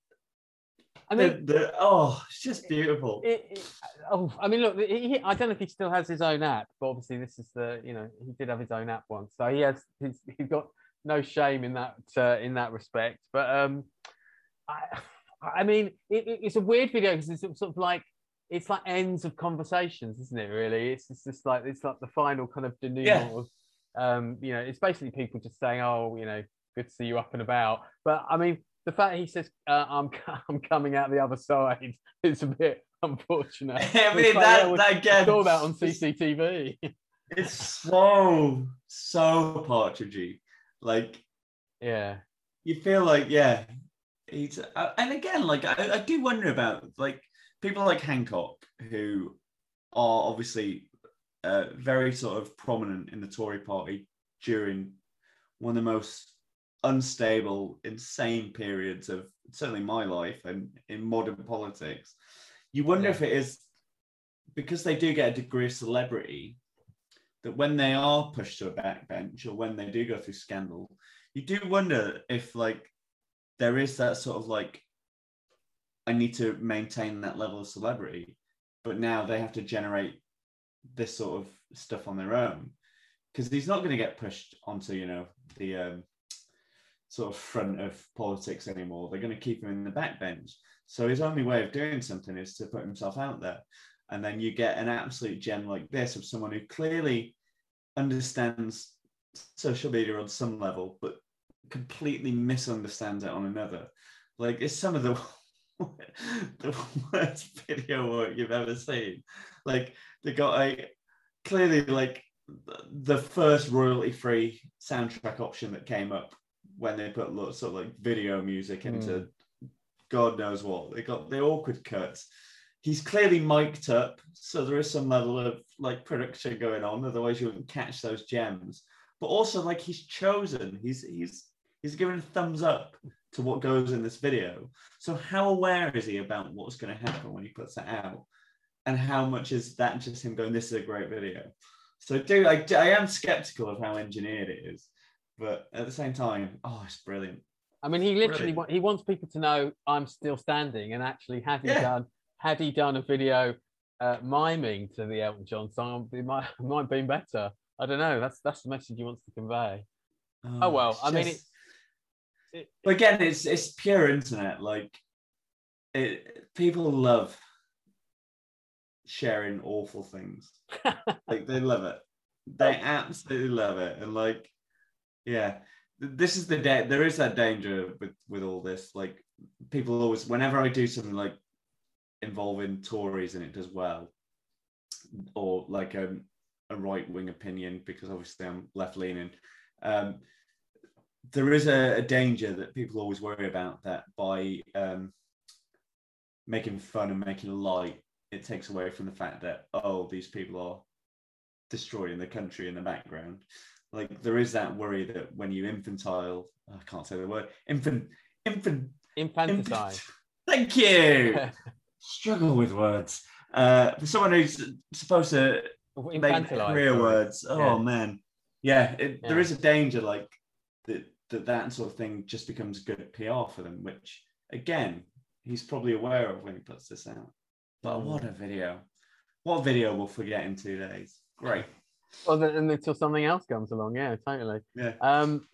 I mean, the, oh, it's just beautiful. it, it, oh, I mean, look. He, I don't know if he still has his own app, but obviously this is the. You know, he did have his own app once, so he has. He's, he's got no shame in that uh, in that respect. But um, I, I mean, it- it's a weird video because it's sort of like it's like ends of conversations, isn't it? Really, it's just, just like it's like the final kind of denouement Yeah. of, um, you know, it's basically people just saying, "Oh, you know, good to see you up and about." But I mean, the fact he says, uh, "I'm (laughs) I'm coming out the other side," (laughs) is a bit unfortunate. (laughs) I mean, It's like, that- yeah, that again- saw that on CCTV. It's so so partridgey. Like yeah, you feel like yeah he's uh, and again like I, I do wonder about like people like hancock who are obviously uh, very sort of prominent in the tory party during one of the most unstable, insane periods of certainly my life and in modern politics. You wonder Yeah. if it is because they do get a degree of celebrity that when they are pushed to a backbench or when they do go through scandal, you do wonder if like there is that sort of like I need to maintain that level of celebrity, but now they have to generate this sort of stuff on their own because he's not going to get pushed onto you know the um, sort of front of politics anymore. They're going to keep him in the backbench. So his only way of doing something is to put himself out there, and then you get an absolute gem like this of someone who clearly understands social media on some level, but completely misunderstands it on another. Like it's some of the (laughs) the worst video work you've ever seen. Like they got a clearly like the first royalty free soundtrack option that came up when they put lots of like video music hmm. into God knows what. They got the awkward cuts. He's clearly mic'd up, so there is some level of like production going on. Otherwise, you wouldn't catch those gems. But also, like he's chosen. He's he's he's given a thumbs up to what goes in this video. So how aware is he about what's going to happen when he puts that out? And how much is that just him going, this is a great video? So do I, I am skeptical of how engineered it is, but at the same time, oh, it's brilliant. I mean, he literally Brilliant. he wants people to know I'm still standing, and actually, had he Yeah. done had he done a video uh, miming to the Elton John song, it might it (laughs) might have been better. I don't know. That's that's the message he wants to convey. Oh, well, it's I mean, just- it- but again, it's it's pure internet. Like, it, people love sharing awful things. (laughs) like they love it. They absolutely love it, and like, yeah, this is the day. There is that danger with with all this. Like, people always, whenever I do something like involving Tories and it does well, or like a, a right wing opinion, because obviously I'm left leaning. Um, there is a, a danger that people always worry about that by um, making fun and making light, it takes away from the fact that oh, these people are destroying the country in the background. Like there is that worry that when you infantile, I can't say the word, infant, infant, Infanticide. infant. Thank you. (laughs) Struggle with words. Uh, for someone who's supposed to make career words. Oh Yeah. man, yeah, it, Yeah. is a danger like that, that that sort of thing just becomes good PR for them, which again he's probably aware of when he puts this out. But what a video! What video we'll forget in two days? Great. Well, then, until something else comes along, yeah, totally. Yeah. Um,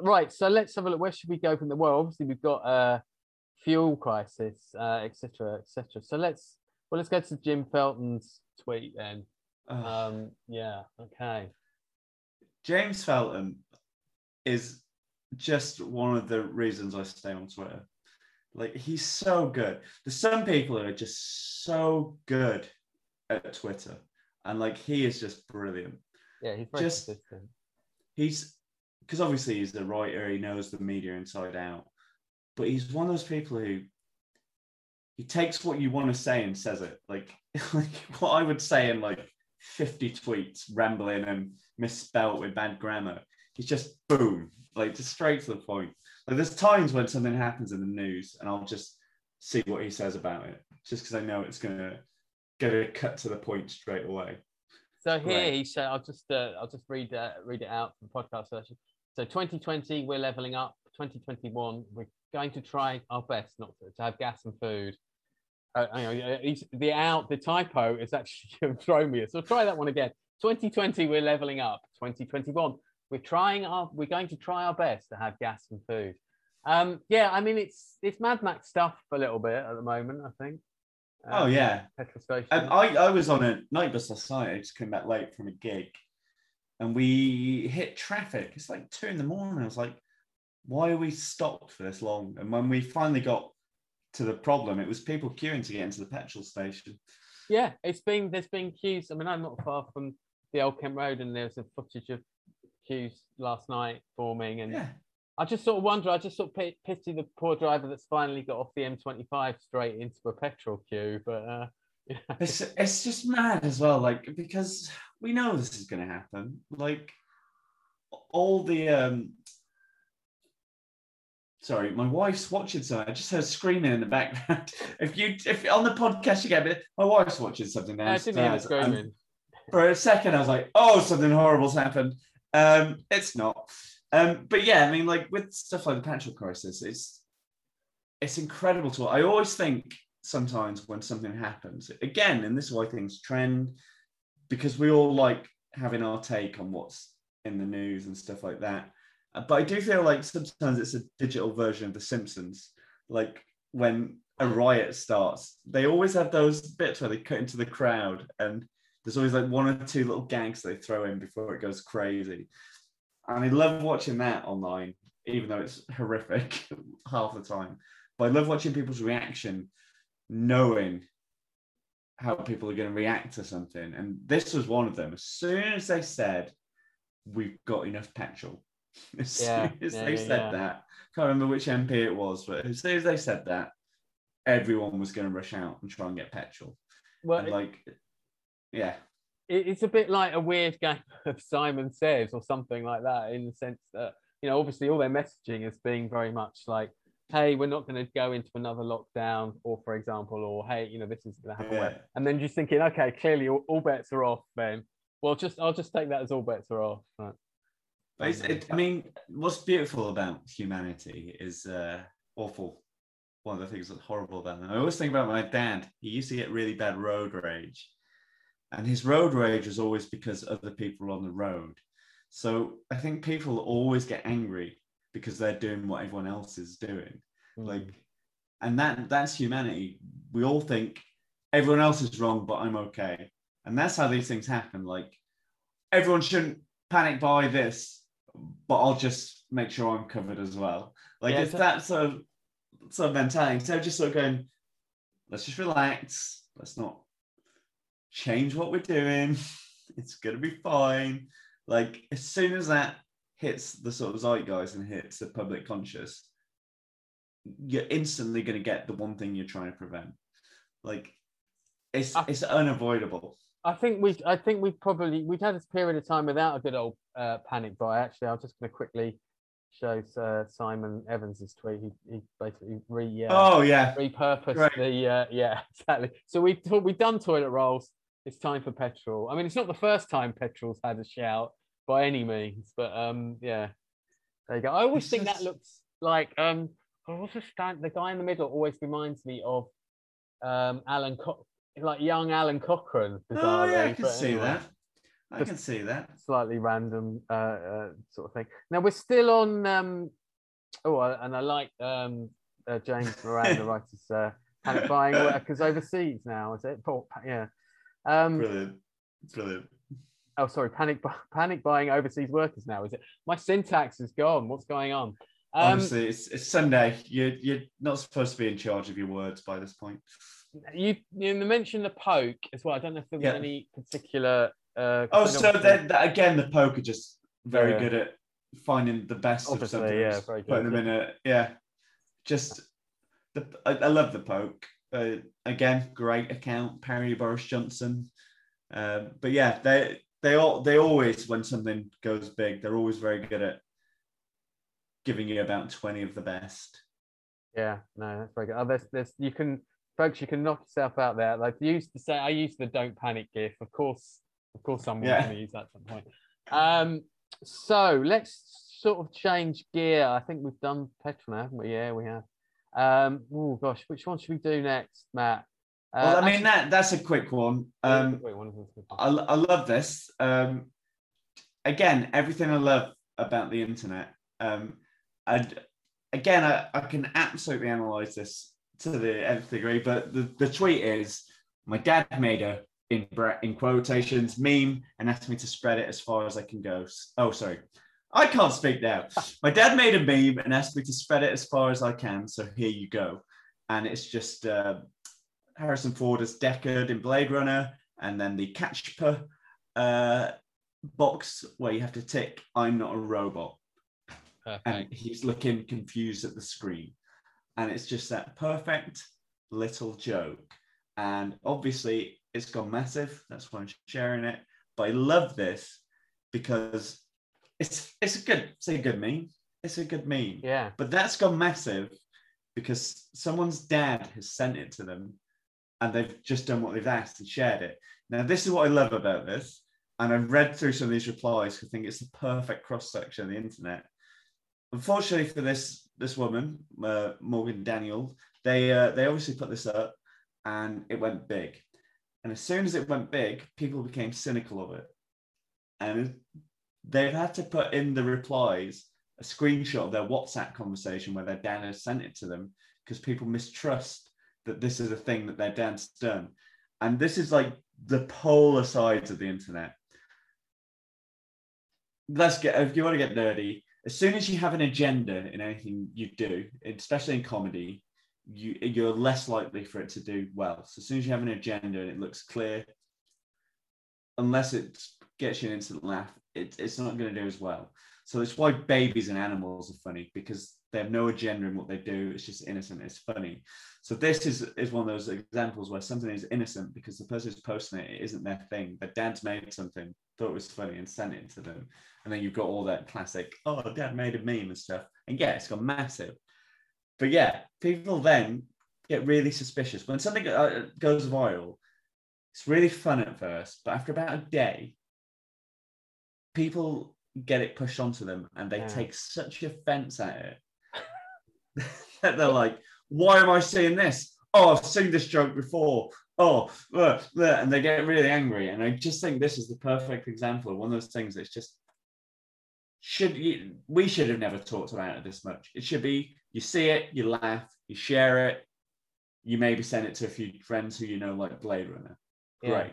right. So let's have a look. Where should we go from the? Well, obviously we've got a fuel crisis, uh, etc., etc. So let's well, let's go to Jim Felton's tweet then. Um, yeah. Okay. James Felton is just one of the reasons I stay on Twitter. Like he's so good. There's some people who are just so good at Twitter, and like he is just brilliant. Yeah, he's Just- consistent. He's because obviously he's the writer. He knows the media inside out, but he's one of those people who he takes what you want to say and says it. Like (laughs) like what I would say in like 50 tweets, rambling and misspelt with bad grammar. He's just boom, like just straight to the point. Like there's times when something happens in the news and I'll just see what he says about it, just because I know it's gonna get a cut to the point straight away. So here Right. he said, I'll just uh, I'll just read uh, read it out from podcast version. So 2020 we're leveling up. 2021 we're going to try our best not to, to have gas and food. Uh, on, uh, he's, the out the typo is actually thrown me. So try that one again. 2020 we're leveling up. 2021 we're trying our we're going to try our best to have gas and food. Um, yeah, I mean it's it's Mad Max stuff a little bit at the moment. I think. Oh Um, yeah, petrol station. Um, I, I was on a night bus last night. I just came back late from a gig and we hit traffic. It's like two in the morning. I was like, why are we stopped for this long? And when we finally got to the problem, it was people queuing to get into the petrol station. Yeah, it's been there's been queues. I mean, I'm not far from the Old Kent Road, and there's a footage of queues last night forming. And Yeah. I just sort of wonder. I just sort of pi- pity the poor driver that's finally got off the M25 straight into a petrol queue. But uh, (laughs) yeah. It's, it's just mad as well, like, because we know this is going to happen. Like, all the, um, Sorry, my wife's watching something. I just heard screaming in the background. (laughs) if you, if on the podcast you get a bit, my wife's watching something I didn't hear the downstairs. and screaming. For a second, I was like, "Oh, something horrible's happened." Um, it's not. Um, but yeah, I mean, like with stuff like the petrol crisis, it's it's incredible to. I always think sometimes when something happens, again, and this is why things trend, because we all like having our take on what's in the news and stuff like that. But I do feel like sometimes it's a digital version of The Simpsons. Like when a riot starts, they always have those bits where they cut into the crowd, and there's always like one or two little gags they throw in before it goes crazy. And I love watching that online, even though it's horrific (laughs) half the time. But I love watching people's reaction, knowing how people are going to react to something. And this was one of them. As soon as they said, We've got enough petrol, (laughs) as Yeah, soon as yeah, they yeah, said that, can't remember which MP it was, but as soon as they said that, everyone was going to rush out and try and get petrol. Well, and like, yeah, it, it's a bit like a weird game (laughs) of Simon Says or something like that, in the sense that you know, obviously, all their messaging is being very much like, "Hey, we're not going to go into another lockdown," or for example, or "Hey, you know, this is going to happen," Yeah. and then just thinking, "Okay, clearly all, all bets are off." Then, well, just I'll just take that as all bets are off. Right. But it's, it, I mean, what's beautiful about humanity is uh, awful. One of the things that's horrible about them. I always think about my dad. He used to get really bad road rage, and his road rage was always because other people on the road. So I think people always get angry because they're doing what everyone else is doing. Mm. Like, and that that's humanity. We all think everyone else is wrong, but I'm okay, and that's how these things happen. Like, everyone shouldn't panic buy this, but I'll just make sure I'm covered as well. Like Yeah, it's that sort of sort of mentality. So just sort of going, let's just relax. Let's not change what we're doing. (laughs) It's gonna be fine. Like as soon as that hits the sort of zeitgeist and hits the public conscious, you're instantly gonna get the one thing you're trying to prevent. Like it's I- it's unavoidable. I think we I think we've probably we've had this period of time without a good old uh, panic buy. Actually, I'm just going to quickly show uh, Simon Evans's tweet. He, he basically re uh, Oh yeah. repurposed Right. the uh, yeah (laughs) exactly. So we've we've done toilet rolls. It's time for petrol. I mean, it's not the first time petrol's had a shout by any means, but um yeah, there you go. I always It's think just- that looks like um oh, what's the stand? The guy in the middle always reminds me of um Alan Co- like young Alan Cochrane. Oh yeah, I can see anyway that. I can see that. slightly random uh, uh, sort of thing. Now we're still on. Um, oh, and I like um, uh, James Moran, the (laughs) writer's uh, panic buying workers overseas now. Is it? Paul, yeah. Um, Brilliant. Brilliant. oh, sorry, panic (laughs) panic buying overseas workers now. Is it? My syntax is gone. What's going on? Um, Honestly, it's, it's Sunday. You're, you're not supposed to be in charge of your words by this point. you you mentioned the poke as well. I don't know if there was Yeah. any particular. Uh, Oh, so that, that again, the poke are just very Yeah. good at finding the best of Obviously, something. yeah, very putting them in a yeah. Just the I, I love the poke. Uh, again, great account, Perry Boris Johnson. Um, but yeah, they they all they always when something goes big, they're always very good at giving you about twenty of the best. Yeah, no, that's very good. Oh, there's, there's, you can, folks, you can knock yourself out there. Like you used to say, I used the "Don't panic" gif. Of course, of course, someone's Yeah. going to use that at some point. Um, so let's sort of change gear. I think we've done petrol now, haven't we? Yeah, we have. Um, oh gosh, which one should we do next, Matt? Well, Uh, I mean actually- that that's a quick one. Um, wait, one of them's good. I, I love this. Um, again, everything I love about the internet. Um, and again, I, I can absolutely analyze this to the nth degree, but the, the tweet is my dad made a in in quotations meme and asked me to spread it as far as I can go. Oh, sorry. I can't speak now. My dad made a meme and asked me to spread it as far as I can. So here you go. And it's just uh, Harrison Ford as Deckard in Blade Runner, and then the CAPTCHA uh, box where you have to tick "I'm not a robot," Perfect. and he's looking confused at the screen, and it's just that perfect little joke. And obviously, it's gone massive. That's why I'm sharing it. But I love this because it's it's a good it's a good meme. it's a good meme. Yeah. But that's gone massive because someone's dad has sent it to them and they've just done what they've asked and shared it. Now, this is what I love about this. And I've read through some of these replies. I think it's the perfect cross section of the internet. Unfortunately for this this woman, uh, Morgan Daniel, they uh, they obviously put this up and it went big. And as soon as it went big, people became cynical of it. And they've had to put in the replies a screenshot of their WhatsApp conversation where their dad has sent it to them because people mistrust that this is a thing that their dad's done. And this is like the polar sides of the internet. Let's get, if you want to get nerdy, as soon as you have an agenda in anything you do, especially in comedy, you, you're less likely for it to do well. So as soon as you have an agenda and it looks clear, unless it gets you an instant laugh, it, it's not going to do as well. So it's why babies and animals are funny because they have no agenda in what they do. It's just innocent. It's funny. So this is is one of those examples where something is innocent because the person who's posting it, it isn't their thing. Their dad's made something, thought it was funny, and sent it to them. And then you've got all that classic, oh, dad made a meme and stuff. And yeah, it's gone massive. But yeah, people then get really suspicious when something uh, goes viral. It's really fun at first, but after about a day, people get it pushed onto them and they Yeah. take such offense at it (laughs) that they're like, why am I saying this? Oh, I've seen this joke before. Oh, uh, uh," and they get really angry. And I just think this is the perfect example of one of those things that's just should you, we should have never talked about it this much. It should be you see it, you laugh, you share it, you maybe send it to a few friends who you know like Blade Runner. Yeah.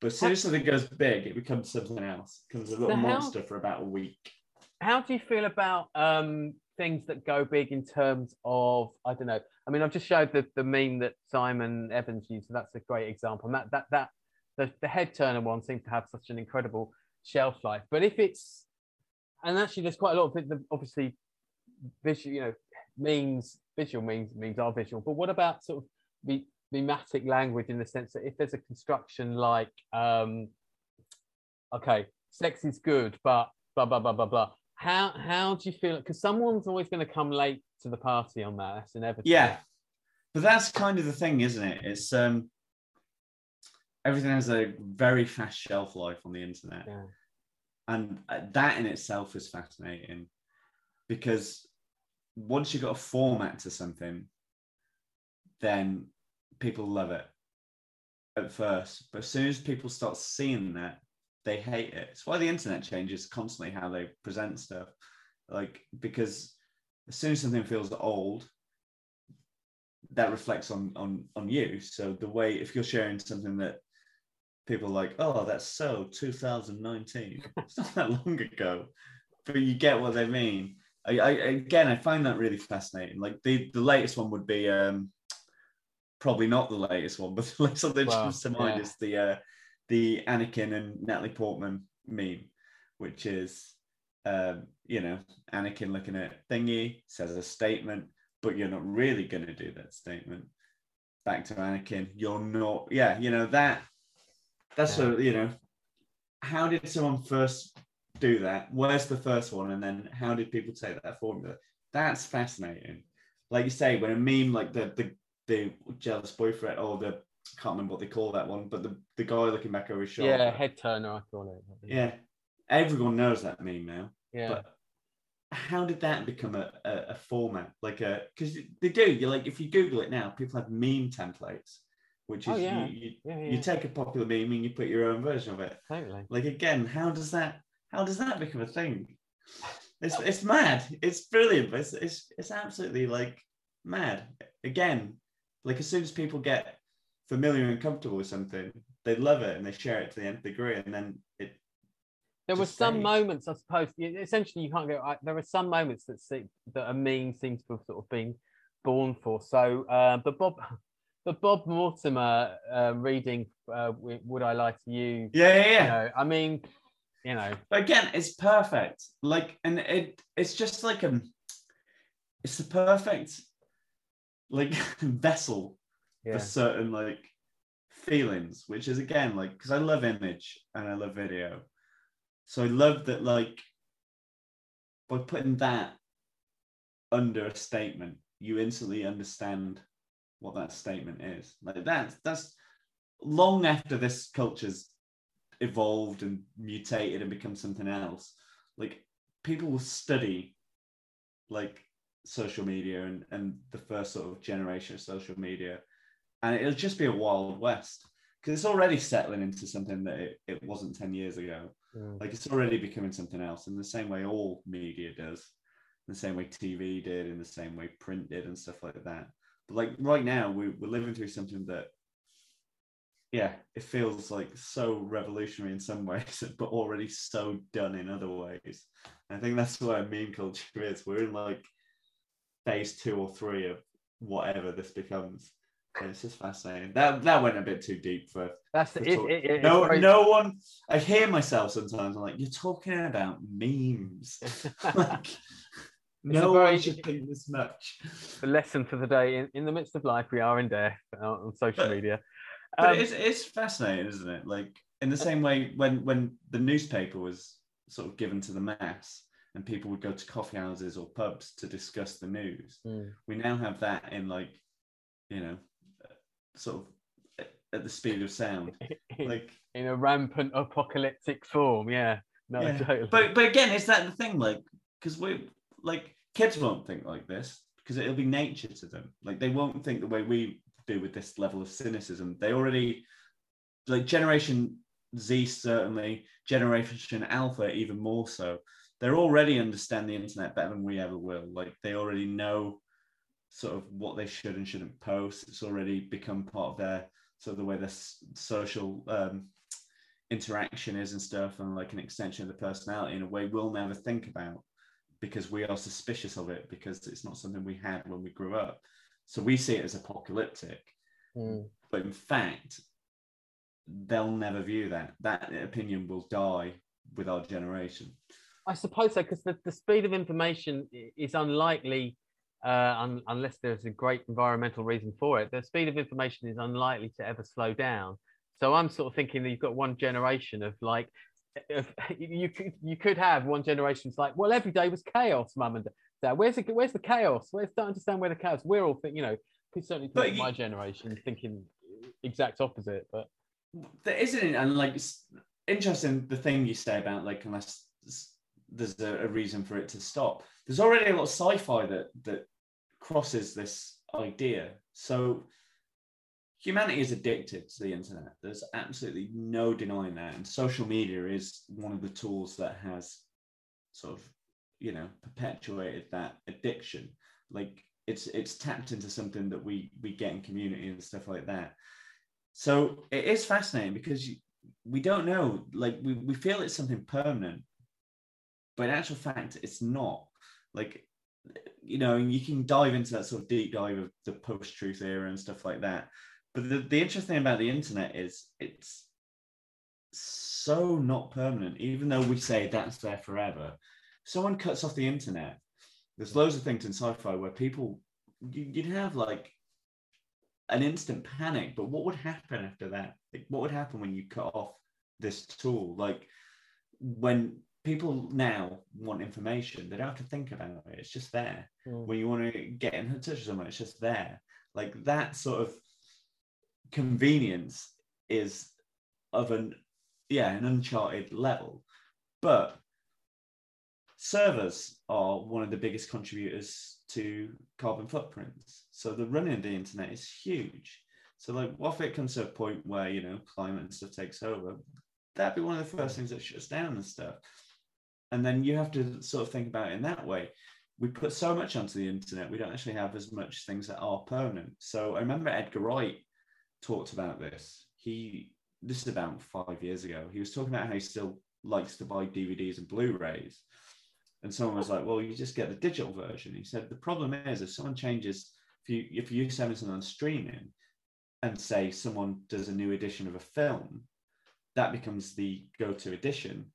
But as soon as something goes big, it becomes something else. It becomes a little So how- monster for about a week. How do you feel about um, things that go big in terms of I don't know? I mean, I've just showed the, the meme that Simon Evans used, so that's a great example. And that that that the, the head turner one seems to have such an incredible shelf life. But if it's and actually, there's quite a lot of the- obviously visual, you know, memes, visual memes memes are visual. But what about sort of the thematic language in the sense that if there's a construction like um, okay, sex is good, but blah blah blah blah blah. How how do you feel? Because someone's always going to come late to the party on that. That's inevitable. Yeah. But that's kind of the thing, isn't it? It's um everything has a very fast shelf life on the internet. Yeah. And uh, that in itself is fascinating because once you've got a format to something, then people love it at first. But as soon as people start seeing that, they hate it. It's why the internet changes constantly how they present stuff. Like, because as soon as something feels old, that reflects on on on you. So the way if you're sharing something that people like, oh, that's so 2019. (laughs) it's not that long ago, but you get what they mean. I, I again, I find that really fascinating. Like the the latest one would be um probably not the latest one, but (laughs) the latest one that comes to mind yeah. is the uh the Anakin and Natalie Portman meme, which is um, you know, Anakin looking at thingy, says a statement, but you're not really going to do that statement. Back to Anakin, you're not, yeah, you know, that, that's Yeah. so, you know, how did someone first do that? Where's the first one? And then how did people take that formula? That's fascinating. Like you say, when a meme like the, the, the jealous boyfriend or the, I can't remember what they call that one, but the, the guy looking back over his shoulder. Yeah, head turner, I call it. Yeah, everyone knows that meme now. Yeah. But how did that become a, a, a format? Like uh, a because they do. You like if you Google it now, people have meme templates, which oh, is Oh, yeah. you, you, yeah, you take a popular meme and you put your own version of it. totally. Like again, how does that how does that become a thing? It's it's mad. It's brilliant, but it's it's, it's absolutely like mad. Again, like as soon as people get familiar and comfortable with something, they love it and they share it to the nth degree, and then it There were some stays. moments, I suppose. Essentially, you can't go. I, there are some moments that see, that a meme seems to have sort of been born for. So, uh, but Bob, (laughs) but Bob Mortimer uh, reading uh, "Would I Lie to You?" yeah yeah You yeah. know, I mean, you know, But again, it's perfect. Like, and it it's just like um, it's the perfect like (laughs) vessel yeah, for certain like feelings, which is again like because I love image and I love video, so I love that like by putting that under a statement, you instantly understand what that statement is. Like that, that's long after this culture's evolved and mutated and become something else. Like people will study like social media and, and the first sort of generation of social media, and it'll just be a wild west because it's already settling into something that it, it wasn't 10 years ago. Mm. Like it's already becoming something else in the same way all media does, in the same way TV did, in the same way print did, and stuff like that. But like right now, we, we're living through something that, yeah, it feels like so revolutionary in some (laughs) ways, but already so done in other ways. And I think that's where meme culture is. We're in like phase two or three of whatever this becomes. And it's just fascinating. That that went a bit too deep for That's for it, it, it- no, no one. I hear myself sometimes. I'm like, you're talking about memes. (laughs) like, no very- one should (laughs) think this much. the lesson for the day in, in the midst of life we are in death uh, on social But- media But Um, it's it's fascinating, isn't it? Like in the same way when when the newspaper was sort of given to the mass and people would go to coffee houses or pubs to discuss the news. Mm. We now have that in like, you know, sort of at- at the speed of sound. (laughs) Like in a rampant apocalyptic form yeah no Yeah. totally But but again, is that the thing? Like, because we like kids won't think like this because it'll be nature to them. Like they won't think the way we do with this level of cynicism. They already like Generation Z certainly, Generation Alpha even more so. They're already understand the internet better than we ever will. Like they already know sort of what they should and shouldn't post. It's already become part of their sort of the way their social um, interaction is and stuff and like an extension of the personality in a way we'll never think about because we are suspicious of it because it's not something we had when we grew up so we see it as apocalyptic Mm. but in fact they'll never view that that opinion will die with our generation I suppose so, because the, the speed of information is unlikely, uh, un, unless there's a great environmental reason for it. The speed of information is unlikely to ever slow down. So I'm sort of thinking that you've got one generation of like, if (laughs) you could you could have one generation. It's like, well, every day was chaos, mum and dad. Where's the where's the chaos? Where's don't understand where the chaos? We're all think, you know, certainly But you- my generation thinking exact opposite, but there isn't it and like it's interesting the thing you say about like unless there's a, a reason for it to stop. There's already a lot of sci-fi that that crosses this idea. So humanity is addicted to the internet. There's absolutely no denying that. And social media is one of the tools that has sort of you know perpetuated that addiction. Like it's it's tapped into something that we we get in community and stuff like that. So it is fascinating because we don't know like we, we feel it's something permanent but in actual fact it's not. Like you know you can dive into that sort of deep dive of the post-truth era and stuff like that. But the, the interesting thing about the internet is it's so not permanent even though we say that's there forever. Someone cuts off the internet. There's loads of things in sci-fi where people you, you'd have like an instant panic. But what would happen after that? Like what would happen when you cut off this tool? Like when people now want information. They don't have to think about it. It's just there. Mm. when you want to get in touch with someone it's just there. Like that sort of convenience is of an yeah an uncharted level. But servers are one of the biggest contributors to carbon footprints. So the running of the internet is huge. So like what if it comes to a point where you know climate and stuff takes over? That'd be one of the first things that shuts down and stuff and then you have to sort of think about it in that way. We put so much onto the internet we don't actually have as much things that are permanent. So i remember edgar wright talked about this. He this is about five years ago. He was talking about how he still likes to buy dvds and blu-rays. And someone was like well you just get the digital version. He said the problem is if someone changes if you if you're selling something on streaming and say someone does a new edition of a film that becomes the go-to edition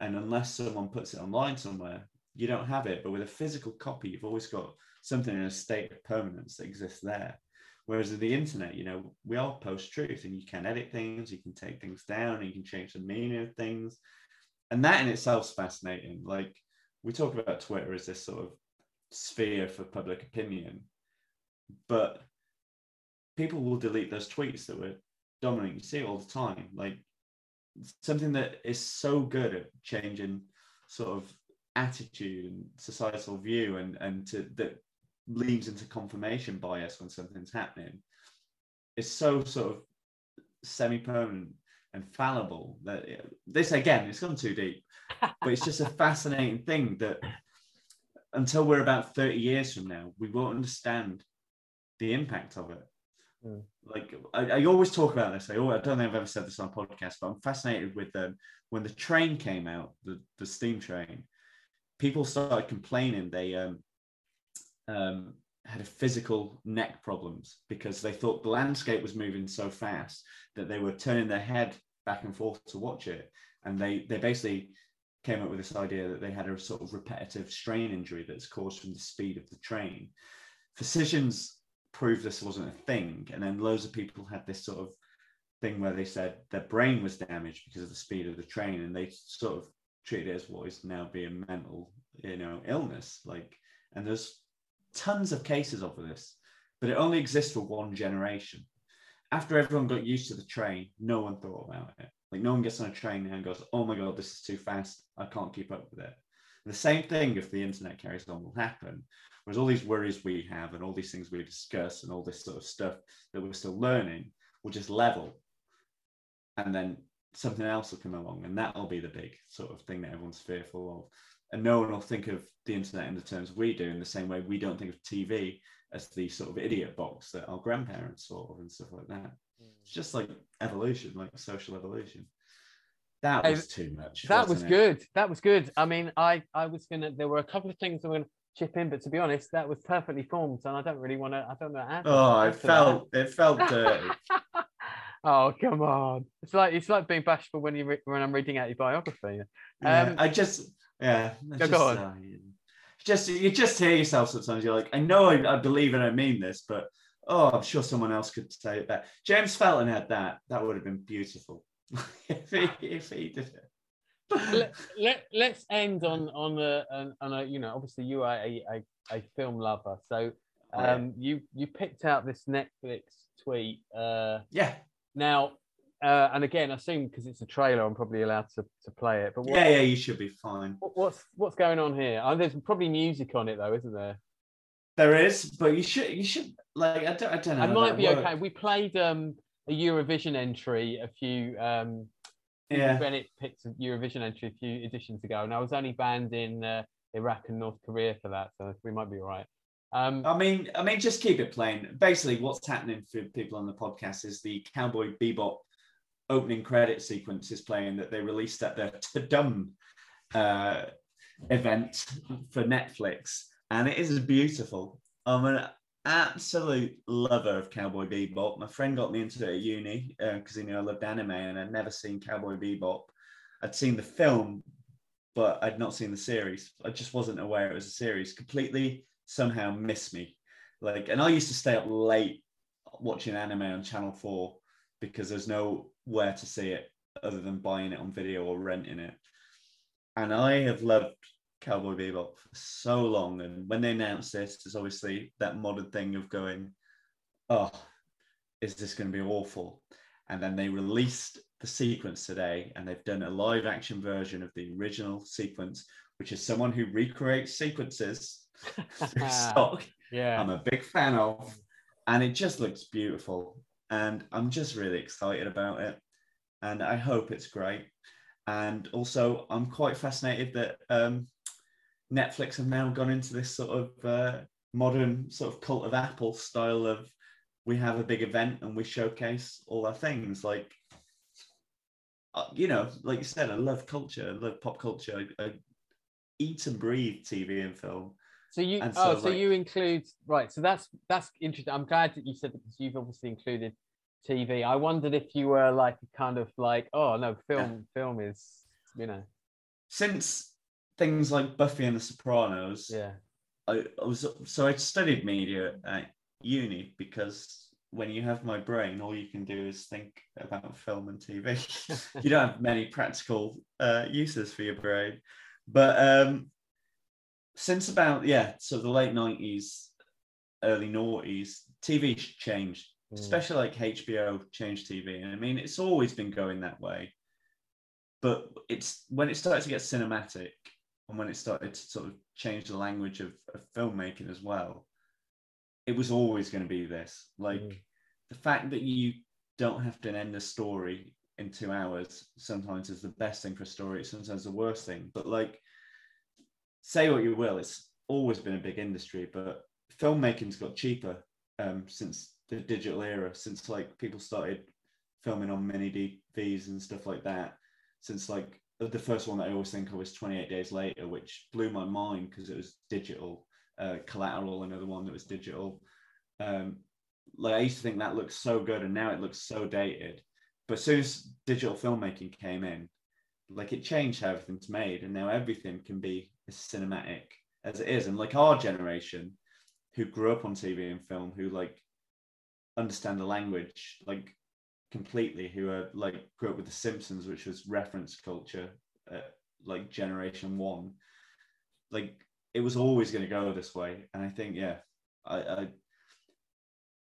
and unless someone puts it online somewhere you don't have it but with a physical copy you've always got something in a state of permanence that exists there whereas with the internet you know we all post-truth and you can edit things you can take things down you can change the meaning of things and that in itself is fascinating like we talk about Twitter as this sort of sphere for public opinion, but people will delete those tweets that were dominant. You see it all the time. Like something that is so good at changing sort of attitude and societal view and and to that leads into confirmation bias when something's happening is so sort of semi-permanent and fallible that it- this again it's gone too deep (laughs) but it's just a fascinating thing that until we're about 30 years from now we won't understand the impact of it Mm. like I, I always talk about this. I, always, I don't think i've ever said this on a podcast but i'm fascinated with um, when the train came out the, the steam train people started complaining they um, um, had physical neck problems because they thought the landscape was moving so fast that they were turning their head back and forth to watch it. And they they basically came up with this idea that they had a sort of repetitive strain injury that's caused from the speed of the train. Physicians proved this wasn't a thing. And then loads of people had this sort of thing where they said their brain was damaged because of the speed of the train and they sort of treated it as what is now being mental you know illness like and there's tons of cases of this but it only exists for one generation. After everyone got used to the train no one thought about it. Like no one gets on a train now and goes oh my god this is too fast. I can't keep up with it. The same thing if the internet carries on will happen whereas all these worries we have and all these things we discuss and all this sort of stuff that we're still learning will just level and then something else will come along and that'll be the big sort of thing that everyone's fearful of and no one will think of the internet in the terms we do in the same way we don't think of tv as the sort of idiot box that our grandparents saw and stuff like that it's just like evolution like social evolution that was too much That was it? good. That was good. I mean, I I was gonna. There were a couple of things I was gonna chip in, but to be honest, that was perfectly formed, and I don't really want to. I don't know. how to oh add it to that. felt it felt dirty (laughs) (laughs) oh come on! It's like it's like being bashful when you re- when I'm reading out your biography. Yeah, Um, I just, yeah, I go just, on. uh, you- just you just hear yourself sometimes. You're like, I know I, I believe and I mean this, but oh, I'm sure someone else could say it better. James Felton had that. That would have been beautiful (laughs) if he if he did it. Let, let, let's end on on a, on, a you know obviously you are a, a, a film lover so Oh, yeah. um you you picked out this netflix tweet uh yeah, now uh and again i assume because it's a trailer i'm probably allowed to, to play it but what, yeah, yeah. You should be fine. what- what's what's going on here oh, there's probably music on it though isn't there There is, but you should you should like I don't I don't know. i might be works. okay we played um a eurovision entry a few um Yeah, Bennett picked a Eurovision entry a few editions ago, and I was only banned in uh, Iraq and North Korea for that, so we might be all right. Um, I mean, I mean, just keep it plain. Basically, what's happening for people on the podcast is the Cowboy Bebop opening credit sequence is playing that they released at the (laughs) Tudum uh, event for Netflix, and it is beautiful. I'm an absolute lover of Cowboy Bebop. My friend got me into it at uni uh, because he knew I loved anime, and I'd never seen Cowboy Bebop. I'd seen the film, but I'd not seen the series. I just wasn't aware it was a series. Completely somehow missed me. Like, and I used to stay up late watching anime on Channel 4 because there's nowhere to see it other than buying it on video or renting it. And I have loved Cowboy Bebop for so long. And when they announced this, there's obviously that modern thing of going, oh, is this going to be awful? And then they released the sequence today and they've done a live action version of the original sequence, which is someone who recreates sequences (laughs) through (laughs) stock. yeah, I'm a big fan of, and it just looks beautiful. And I'm just really excited about it. And I hope it's great. And also, I'm quite fascinated that um, Netflix have now gone into this sort of uh, modern sort of cult of Apple style of we have a big event and we showcase all our things. Like, uh, you know, like you said, I love culture, I love pop culture. I, I eat and breathe TV and film. so you and oh so, so like- you include right. So that's that's interesting. I'm glad that you said that because you've obviously included TV. I wondered if you were like kind of like oh no, film film is you know since things like Buffy and The Sopranos, yeah I, I was so I studied media at uni because when you have my brain, all you can do is think about film and TV. (laughs) you don't have many practical uh, uses for your brain, but um, since about yeah, so the late nineties, early noughties, TV changed, Mm. especially like HBO changed TV. And I mean, it's always been going that way. But it's when it started to get cinematic and when it started to sort of change the language of, of filmmaking as well, it was always going to be this. Like Mm. the fact that you don't have to end a story in two hours sometimes is the best thing for a story, sometimes the worst thing. But like say what you will, it's always been a big industry, but filmmaking's got cheaper um, since the digital era, since like people started filming on mini DVs and stuff like that. Since like the first one that I always think of is 28 Days Later, which blew my mind because it was digital. Uh, Collateral, another one that was digital. Um, like I used to think that looked so good, and now it looks so dated. But as soon as digital filmmaking came in, like it changed how everything's made, and now everything can be as cinematic as it is. And like our generation, who grew up on TV and film, who like understand the language like completely, who are like grew up with The Simpsons, which was reference culture, uh, like generation one, like it was always going to go this way. And I think, yeah, I, I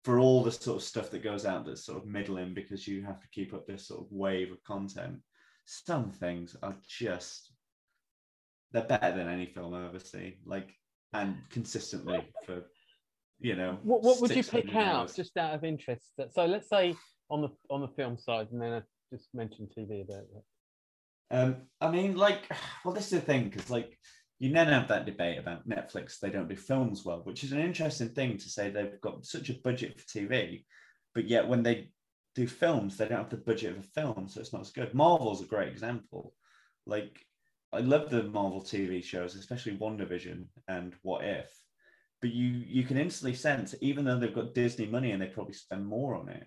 for all the sort of stuff that goes out that's sort of middling because you have to keep up this sort of wave of content. Some things are just they're better than any film I've ever seen. Like and consistently for you know. What, what would you 600 pick out just out of interest? So let's say on the on the film side, and then I just mentioned TV about that. Um, I mean, like, (sighs) well, this is the thing because, like, you then have that debate about Netflix. They don't do films well, which is an interesting thing to say. They've got such a budget for TV, but yet when they do films, they don't have the budget of a film, so it's not as good. Marvel's a great example. Like, I love the Marvel TV shows, especially WandaVision and What If. But you you can instantly sense, even though they've got Disney money and they probably spend more on it,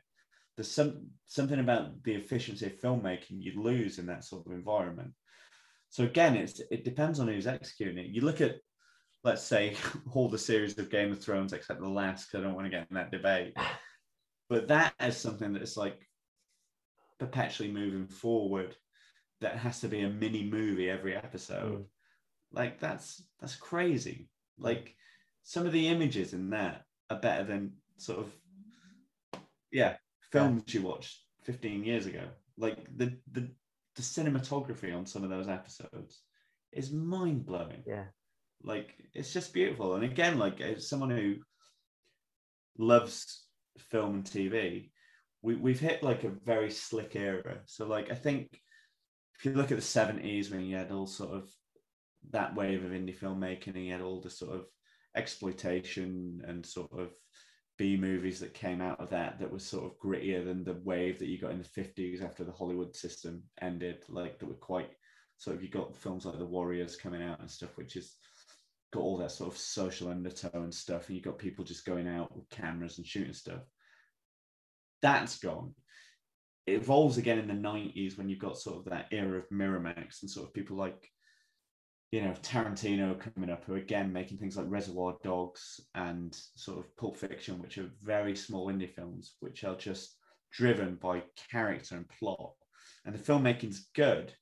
there's some something about the efficiency of filmmaking you lose in that sort of environment. So again, it's it depends on who's executing it. You look at, let's say, (laughs) all the series of Game of Thrones except the last, because I don't want to get in that debate, (sighs) but that is something that's like perpetually moving forward. That has to be a mini movie every episode. Mm. Like that's that's crazy. Like some of the images in that are better than sort of yeah films you watched 15 years ago. Like the the, the cinematography on some of those episodes is mind-blowing. Yeah. like it's just beautiful. And again like as someone who loves film and tv we, we've hit like a very slick era. So like i think if you look at the 70s when you had all sort of that wave of indie filmmaking and you had all the sort of exploitation and sort of B movies that came out of that that was sort of grittier than the wave that you got in the 50s after the Hollywood system ended, like that were quite sort of you got films like The Warriors coming out and stuff, which is got all that sort of social undertone and stuff, and you got people just going out with cameras and shooting stuff. That's gone. It evolves again in the 90s when you've got sort of that era of Miramax and sort of people like you know Tarantino coming up, who again making things like Reservoir Dogs and sort of Pulp Fiction, which are very small indie films, which are just driven by character and plot. And the filmmaking's good,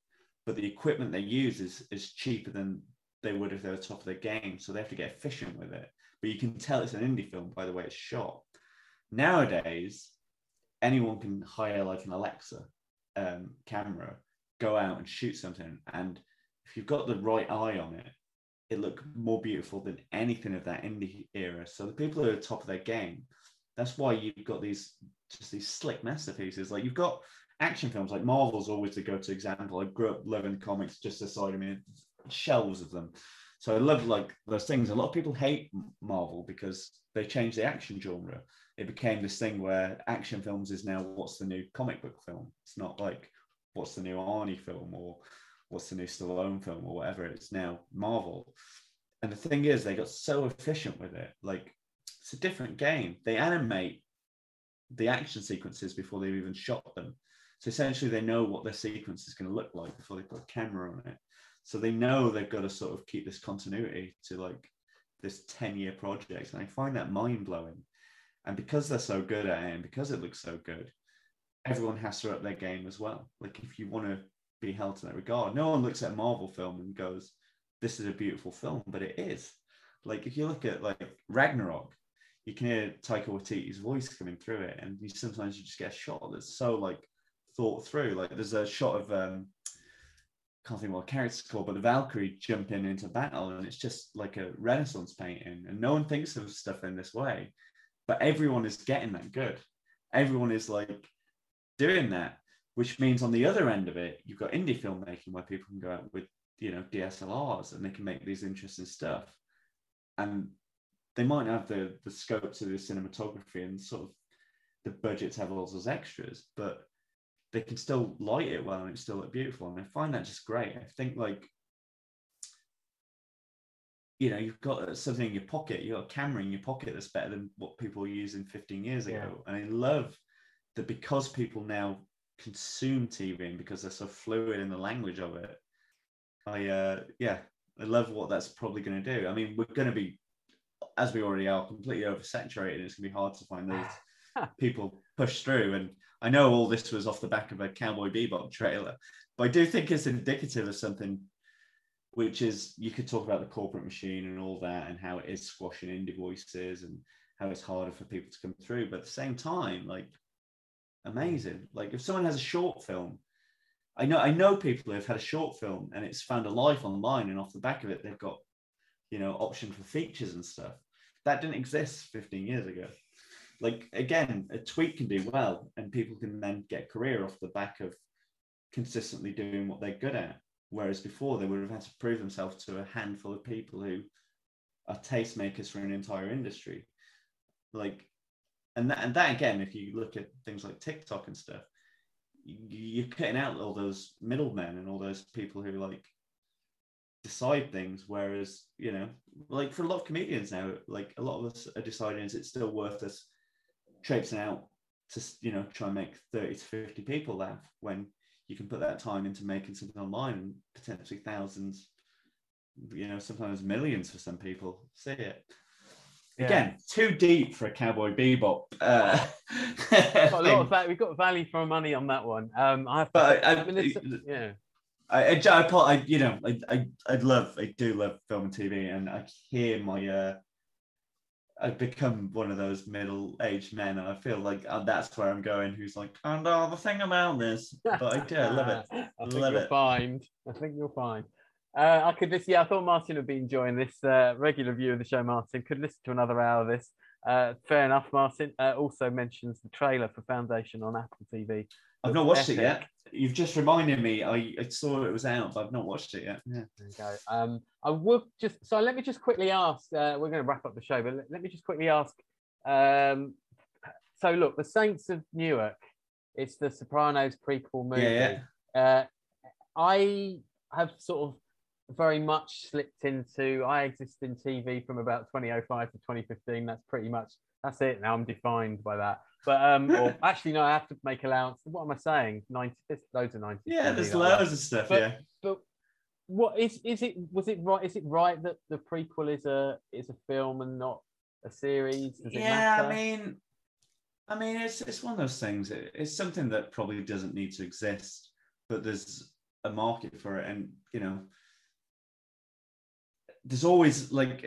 but the equipment they use is is cheaper than they would if they were top of their game. So they have to get efficient with it. But you can tell it's an indie film by the way it's shot. Nowadays, anyone can hire like an Alexa um, camera, go out and shoot something, and if you've got the right eye on it, it look more beautiful than anything of that indie era. So the people who are top of their game, that's why you've got these just these slick masterpieces. Like you've got action films, like Marvel's always the go-to example. I grew up loving comics just aside of me, shelves of them. So I love like those things. A lot of people hate Marvel because they changed the action genre. It became this thing where action films is now what's the new comic book film. It's not like what's the new Arnie film or what's the new Stallone film or whatever. It's now Marvel. And the thing is, they got so efficient with it. Like it's a different game. They animate the action sequences before they've even shot them. So essentially, they know what their sequence is going to look like before they put a camera on it. So they know they've got to sort of keep this continuity to like this 10 year project. And I find that mind blowing. And because they're so good at it and because it looks so good, everyone has to up their game as well. Like if you want to be held to that regard, no one looks at a Marvel film and goes, this is a beautiful film, but it is. Like if you look at like Ragnarok, you can hear Taika Waititi's voice coming through it, and you sometimes you just get a shot that's so like thought through. Like there's a shot of um, can't think what character's called, but the Valkyrie jumping into battle, and it's just like a Renaissance painting, and no one thinks of stuff in this way, but everyone is getting that good. Everyone is like doing that, which means on the other end of it, you've got indie filmmaking where people can go out with you know DSLRs and they can make these interesting stuff, and they might have the the scope to the cinematography and sort of the budget to have all those extras, but they can still light it well and it's still look beautiful. And I find that just great. I think like you know, you've got something in your pocket, you've got a camera in your pocket that's better than what people were using 15 years ago. And I love that because people now consume TV and because they're so fluid in the language of it, I uh yeah, I love what that's probably going to do. I mean, we're going to be, as we already are, completely oversaturated. It's going to be hard to find those (laughs) people push through. And I know all this was off the back of a Cowboy Bebop trailer, but I do think it's indicative of something which is you could talk about the corporate machine and all that and how it is squashing indie voices and how it's harder for people to come through. But at the same time, like amazing. Like if someone has a short film, I know I know people who have had a short film and it's found a life online and off the back of it they've got, you know, option for features and stuff. That didn't exist 15 years ago. Like again, a tweet can do well and people can then get career off the back of consistently doing what they're good at. Whereas before they would have had to prove themselves to a handful of people who are tastemakers for an entire industry. Like, and that, and that again, if you look at things like TikTok and stuff, you're cutting out all those middlemen and all those people who like decide things. Whereas, you know, like for a lot of comedians now, like a lot of us are deciding is it still worth us traipsing out to, you know, try and make 30 to 50 people laugh when you can put that time into making something online and potentially thousands, you know, sometimes millions for some people see it. Yeah. Again, too deep for a cowboy bebop. Uh, Got a lot of (laughs) va- we've got value for money on that one. Um, I have to But say- I- I mean, it's- yeah. I, I, I, you know, I, I, I love, I do love film and TV, and I hear my, uh, I've become one of those middle-aged men, and I feel like uh, that's where I'm going. Who's like, and oh, the thing about this, but I do, I love it. (laughs) I think Love you'll it. find. I think you'll find. Uh, I could listen. Yeah, I thought Martin would be enjoying this uh, regular view of the show. Martin could listen to another hour of this. Uh, fair enough. Martin uh, also mentions the trailer for Foundation on Apple TV. I've not watched it yet. You've just reminded me. I, I saw it was out, but I've not watched it yet. Yeah. There you go. Um, I would just so let me just quickly ask. Uh, we're going to wrap up the show, but let, let me just quickly ask. Um, so look, the Saints of Newark. It's the Sopranos prequel movie. Yeah, Uh, I have sort of very much slipped into. I exist in TV from about 2005 to 2015. That's pretty much that's it. Now I'm defined by that. But um, or (laughs) actually no, I have to make allowance. What am I saying? 90. There's loads of 90s. Yeah, there's that I love. loads of stuff. But- yeah. But what is is it? Was it right? Is it right that the prequel is a is a film and not a series? Yeah, matter? I mean, I mean, it's it's one of those things. It, it's something that probably doesn't need to exist, but there's a market for it, and you know, there's always like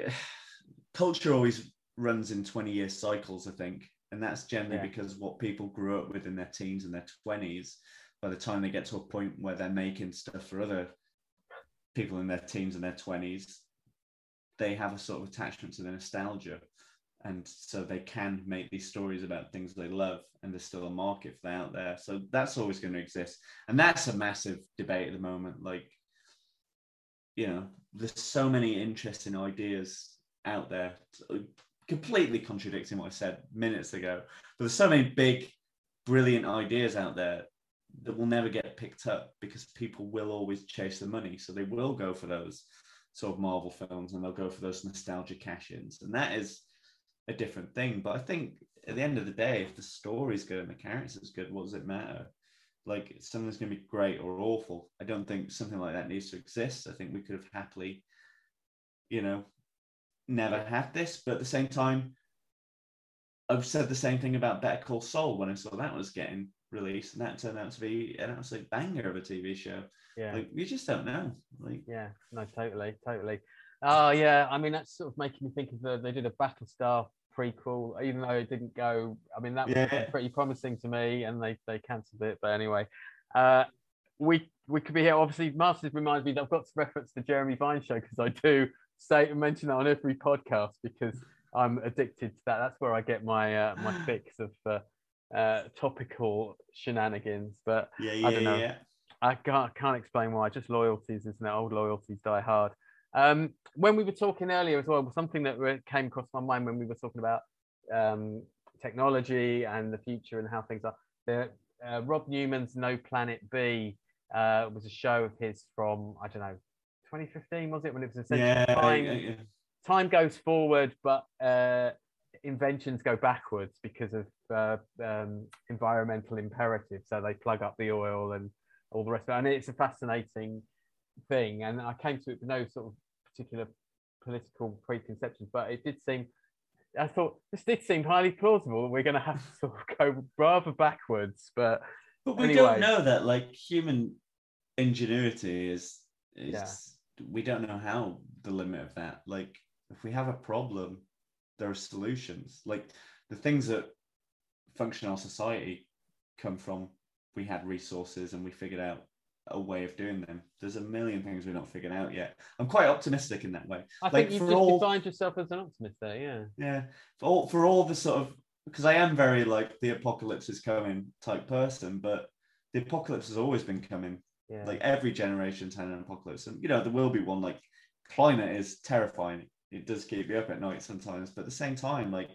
(sighs) culture always runs in 20 year cycles, I think, and that's generally Yeah. because what people grew up with in their teens and their 20s, by the time they get to a point where they're making stuff for other people in their teens and their 20s, they have a sort of attachment to the nostalgia. And so they can make these stories about things they love and there's still a market for that out there. So that's always going to exist. And that's a massive debate at the moment. Like you know there's so many interesting ideas out there completely contradicting what i said minutes ago but there's so many big brilliant ideas out there that will never get picked up because people will always chase the money so they will go for those sort of marvel films and they'll go for those nostalgia cash-ins and that is a different thing. But I think at the end of the day, if the story's good and the character's good, what does it matter? Like something's going to be great or awful. I don't think something like that needs to exist. I think we could have happily, you know, never had this. But at the same time, I've said the same thing about Better Call Saul when I saw that was getting released, and that turned out to be an absolute banger of a TV show. Yeah. Like you just don't know. Like Yeah, no, totally, totally. Oh yeah, I mean that's sort of making me think of the they did a Battlestar prequel, even though it didn't go. I mean that was Yeah. pretty promising to me, and they they cancelled it. But anyway, uh, we we could be here. Obviously, Masters reminds me that I've got to reference the Jeremy Vine show because I do say and mention that on every podcast because I'm addicted to that. That's where I get my uh, my (sighs) fix of uh, uh, topical shenanigans. But yeah, I don't know. yeah. I can't, can't explain why. Just loyalties, isn't it? Old loyalties die hard. Um, when we were talking earlier as well, something that came across my mind when we were talking about um, technology and the future and how things are. The, uh, Rob Newman's No Planet B uh, was a show of his from I don't know, 2015 was it? When it was essentially Yeah, time, yeah, yeah. time goes forward, but uh, inventions go backwards because of uh, um, environmental imperatives. So they plug up the oil and all the rest of it. And it's a fascinating thing. And I came to it with no sort of particular political preconceptions, but it did seem. I thought this did seem highly plausible. We're going to have to sort of go rather backwards, but But we Anyway. don't know that like human ingenuity is is Yeah. we don't know how the limit of that. Like if we have a problem, there are solutions. Like the things that function our society come from we had resources and we figured out a way of doing them. There's a million things we're not figured out yet. I'm quite optimistic in that way. I Like, think you for just all- defined yourself as an optimist there. Yeah. Yeah, for all for all the sort of because I am very like the apocalypse is coming type person, but the apocalypse has always been coming. Yeah. Like every generation's had an apocalypse, and you know there will be one. Like climate is terrifying. It does keep you up at night sometimes, but at the same time, like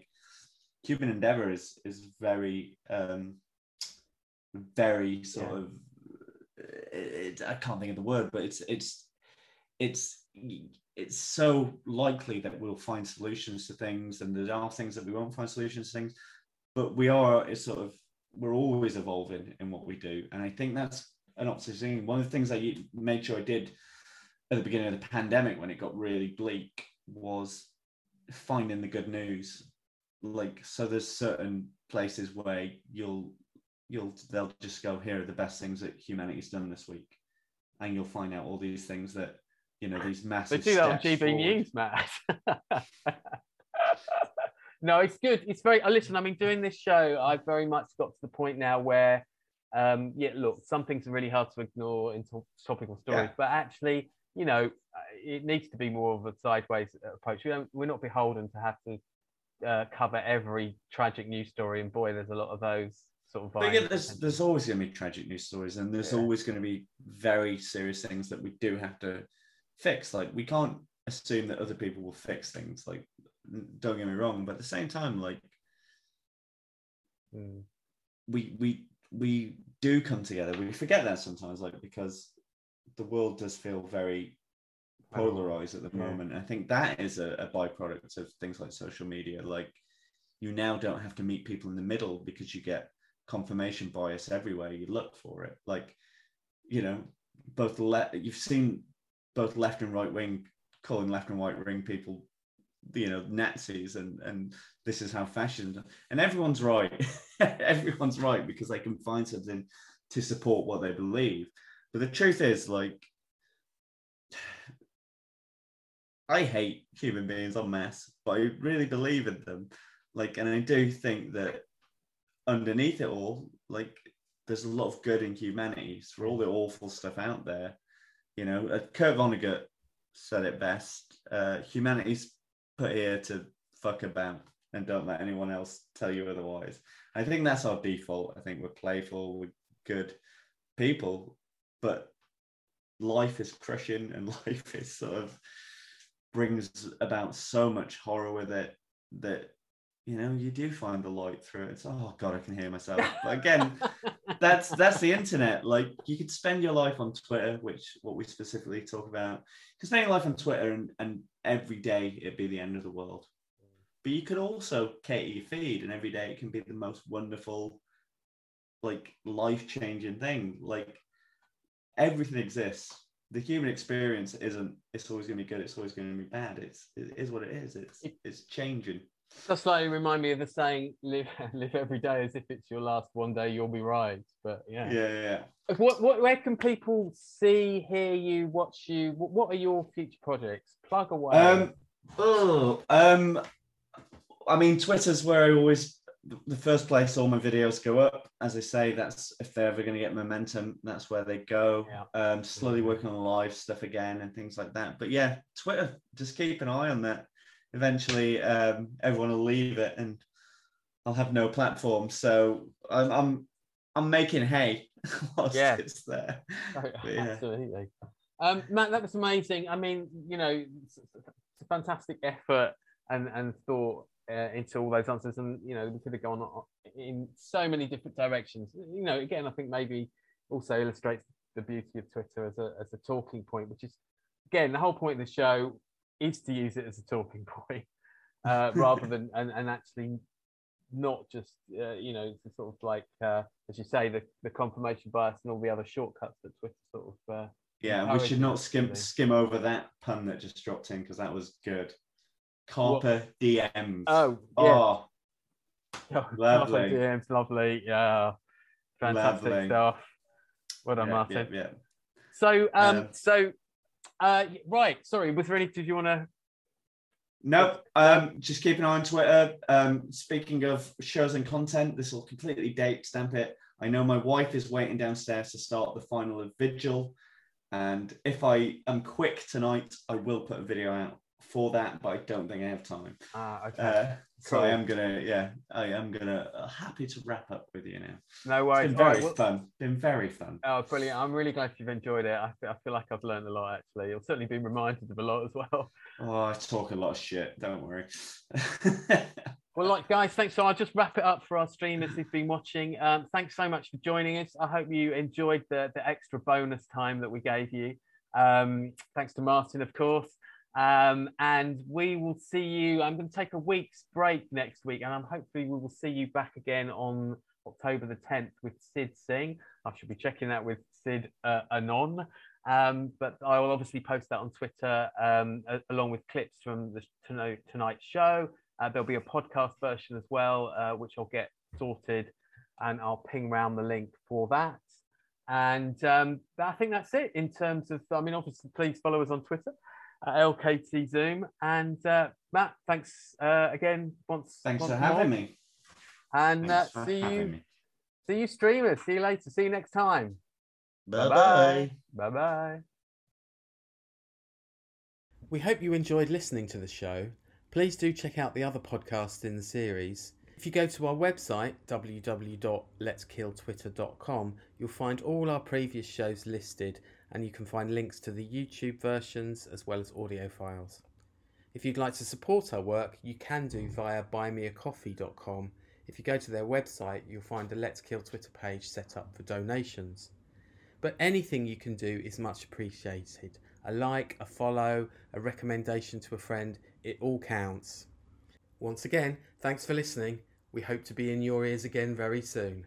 human endeavor is is very um very sort Yeah. of it, I can't think of the word, but it's it's it's it's so likely that we'll find solutions to things, and there are things that we won't find solutions to things, but we are it's sort of we're always evolving in what we do, and I think that's an optimistic. One of the things I made sure I did at the beginning of the pandemic when it got really bleak was finding the good news. Like so, there's certain places where you'll you'll they'll just go here are the best things that humanity's done this week, and you'll find out all these things that you know these massive. They do that on GB forward. News, Matt. (laughs) no, it's good. It's very. uh, Listen, I mean, doing this show, I've very much got to the point now where, um, yeah, look, some things are really hard to ignore in to- topical stories, Yeah. but actually, you know, uh, it needs to be more of a sideways approach. We don't, we're not beholden to have to uh, cover every tragic news story, and boy, there's a lot of those sort of. But yeah, there's there's always going to be tragic news stories, and there's Yeah. always going to be very serious things that we do have to fix. Like we can't assume that other people will fix things. Like don't get me wrong, but at the same time, like Mm. we we we do come together. We forget that sometimes, like because the world does feel very polarized at the Yeah. moment. I think that is a, a byproduct of things like social media. Like you now don't have to meet people in the middle because you get confirmation bias everywhere you look for it. Like you know, both le- you've seen both left and right wing calling left and right wing people you know nazis and and this is how fashion and everyone's right. (laughs) Everyone's right because they can find something to support what they believe. But the truth is like (sighs) i hate human beings en masse but i really believe in them. Like and i do think that underneath it all like there's a lot of good in humanity for all the awful stuff out there you know uh, kurt vonnegut said it best uh, humanity's put here to fuck about and don't let anyone else tell you otherwise. I think that's our default. I think we're playful, we're good people, but life is crushing and (laughs) life is sort of brings about so much horror with it that you know you do find the light through it. It's oh god, I can hear myself. (laughs) But again, that's that's the internet. Like you could spend your life on Twitter, which what we specifically talk about. You could spend your life on Twitter and, and every day it'd be the end of the world. But you could also cater your feed and every day it can be the most wonderful, like life-changing thing. Like everything exists. The human experience isn't it's always gonna be good, it's always gonna be bad. It's it is what it is. It's (laughs) it's changing. Just slightly remind me of the saying, "Live, (laughs) live every day as if it's your last. One day you'll be right." But yeah. Yeah, yeah. yeah. What, what, where can people see, hear you, watch you? What, what are your future projects? Plug away. Um, oh, um, I mean, Twitter's where I always the first place all my videos go up. As I say, that's if they're ever going to get momentum, that's where they go. Yeah. Um, slowly working on live stuff again and things like that. But yeah, Twitter, just keep an eye on that. Eventually, um, everyone will leave it, and I'll have no platform. So I'm I'm, I'm making hay (laughs) whilst Yeah. it's there. (laughs) Oh, yeah. Absolutely. Um, Matt, that was amazing. I mean, you know, it's, it's a fantastic effort and, and thought uh, into all those answers. And, you know, we could have gone in so many different directions. You know, again, I think maybe also illustrates the beauty of Twitter as a, as a talking point, which is, again, the whole point of the show is to use it as a talking (laughs) point uh, rather than, and, and actually not just, uh, you know, sort of like, uh, as you say, the, the confirmation bias and all the other shortcuts that Twitter sort of uh, Yeah, we should not skim skim over that pun that just dropped in because that was good. Carpe DMs. Oh, yeah. Oh, (laughs) Oh, Lovely. DMs, lovely. Yeah, fantastic Lovely. stuff. Well done, yeah, Martin. yeah, yeah. So, um, Um, so, uh, right. Sorry, was there any? Did you want to? Nope. Um, just keep an eye on Twitter. Um, speaking of shows and content, this will completely date stamp it. I know my wife is waiting downstairs to start the final of Vigil. And if I am quick tonight, I will put a video out for that, but I don't think I have time. Ah, okay. Uh, so I am gonna, yeah, I am gonna uh, happy to wrap up with you now. no It's worries. been All right, very well- fun. Been very fun. Oh, brilliant! I'm really glad you've enjoyed it. I feel, I feel like I've learned a lot. Actually, I've certainly been reminded of a lot as well. (laughs) Oh, I talk a lot of shit. Don't worry. (laughs) Well, like guys, thanks. So I'll just wrap it up for our streamers who've been watching. Um, thanks so much for joining us. I hope you enjoyed the, the extra bonus time that we gave you. Um, thanks to Martin, of course. Um, and we will see you. I'm going to take a week's break next week, and I'm hopefully we will see you back again on October the 10th with Sid Singh. I should be checking that with Sid uh, Anon. Um, but I will obviously post that on Twitter um, a- along with clips from the tonight, show. Uh, there'll be a podcast version as well, uh, which I'll get sorted and I'll ping round the link for that. And um, I think that's it in terms of, I mean, obviously, please follow us on Twitter LKT Zoom. And uh, Matt, thanks uh, again once. Thanks once for having me. And uh, see you, me. see you streamers. See you later. See you next time. Bye bye. Bye bye. We hope you enjoyed listening to the show. Please do check out the other podcasts in the series. If you go to our website, www.letskilltwitter.com, you'll find all our previous shows listed and you can find links to the YouTube versions as well as audio files. If you'd like to support our work, you can do via buymeacoffee.com. If you go to their website, you'll find a Let's Kill Twitter page set up for donations. But anything you can do is much appreciated. A like, a follow, a recommendation to a friend, it all counts. Once again, thanks for listening. We hope to be in your ears again very soon.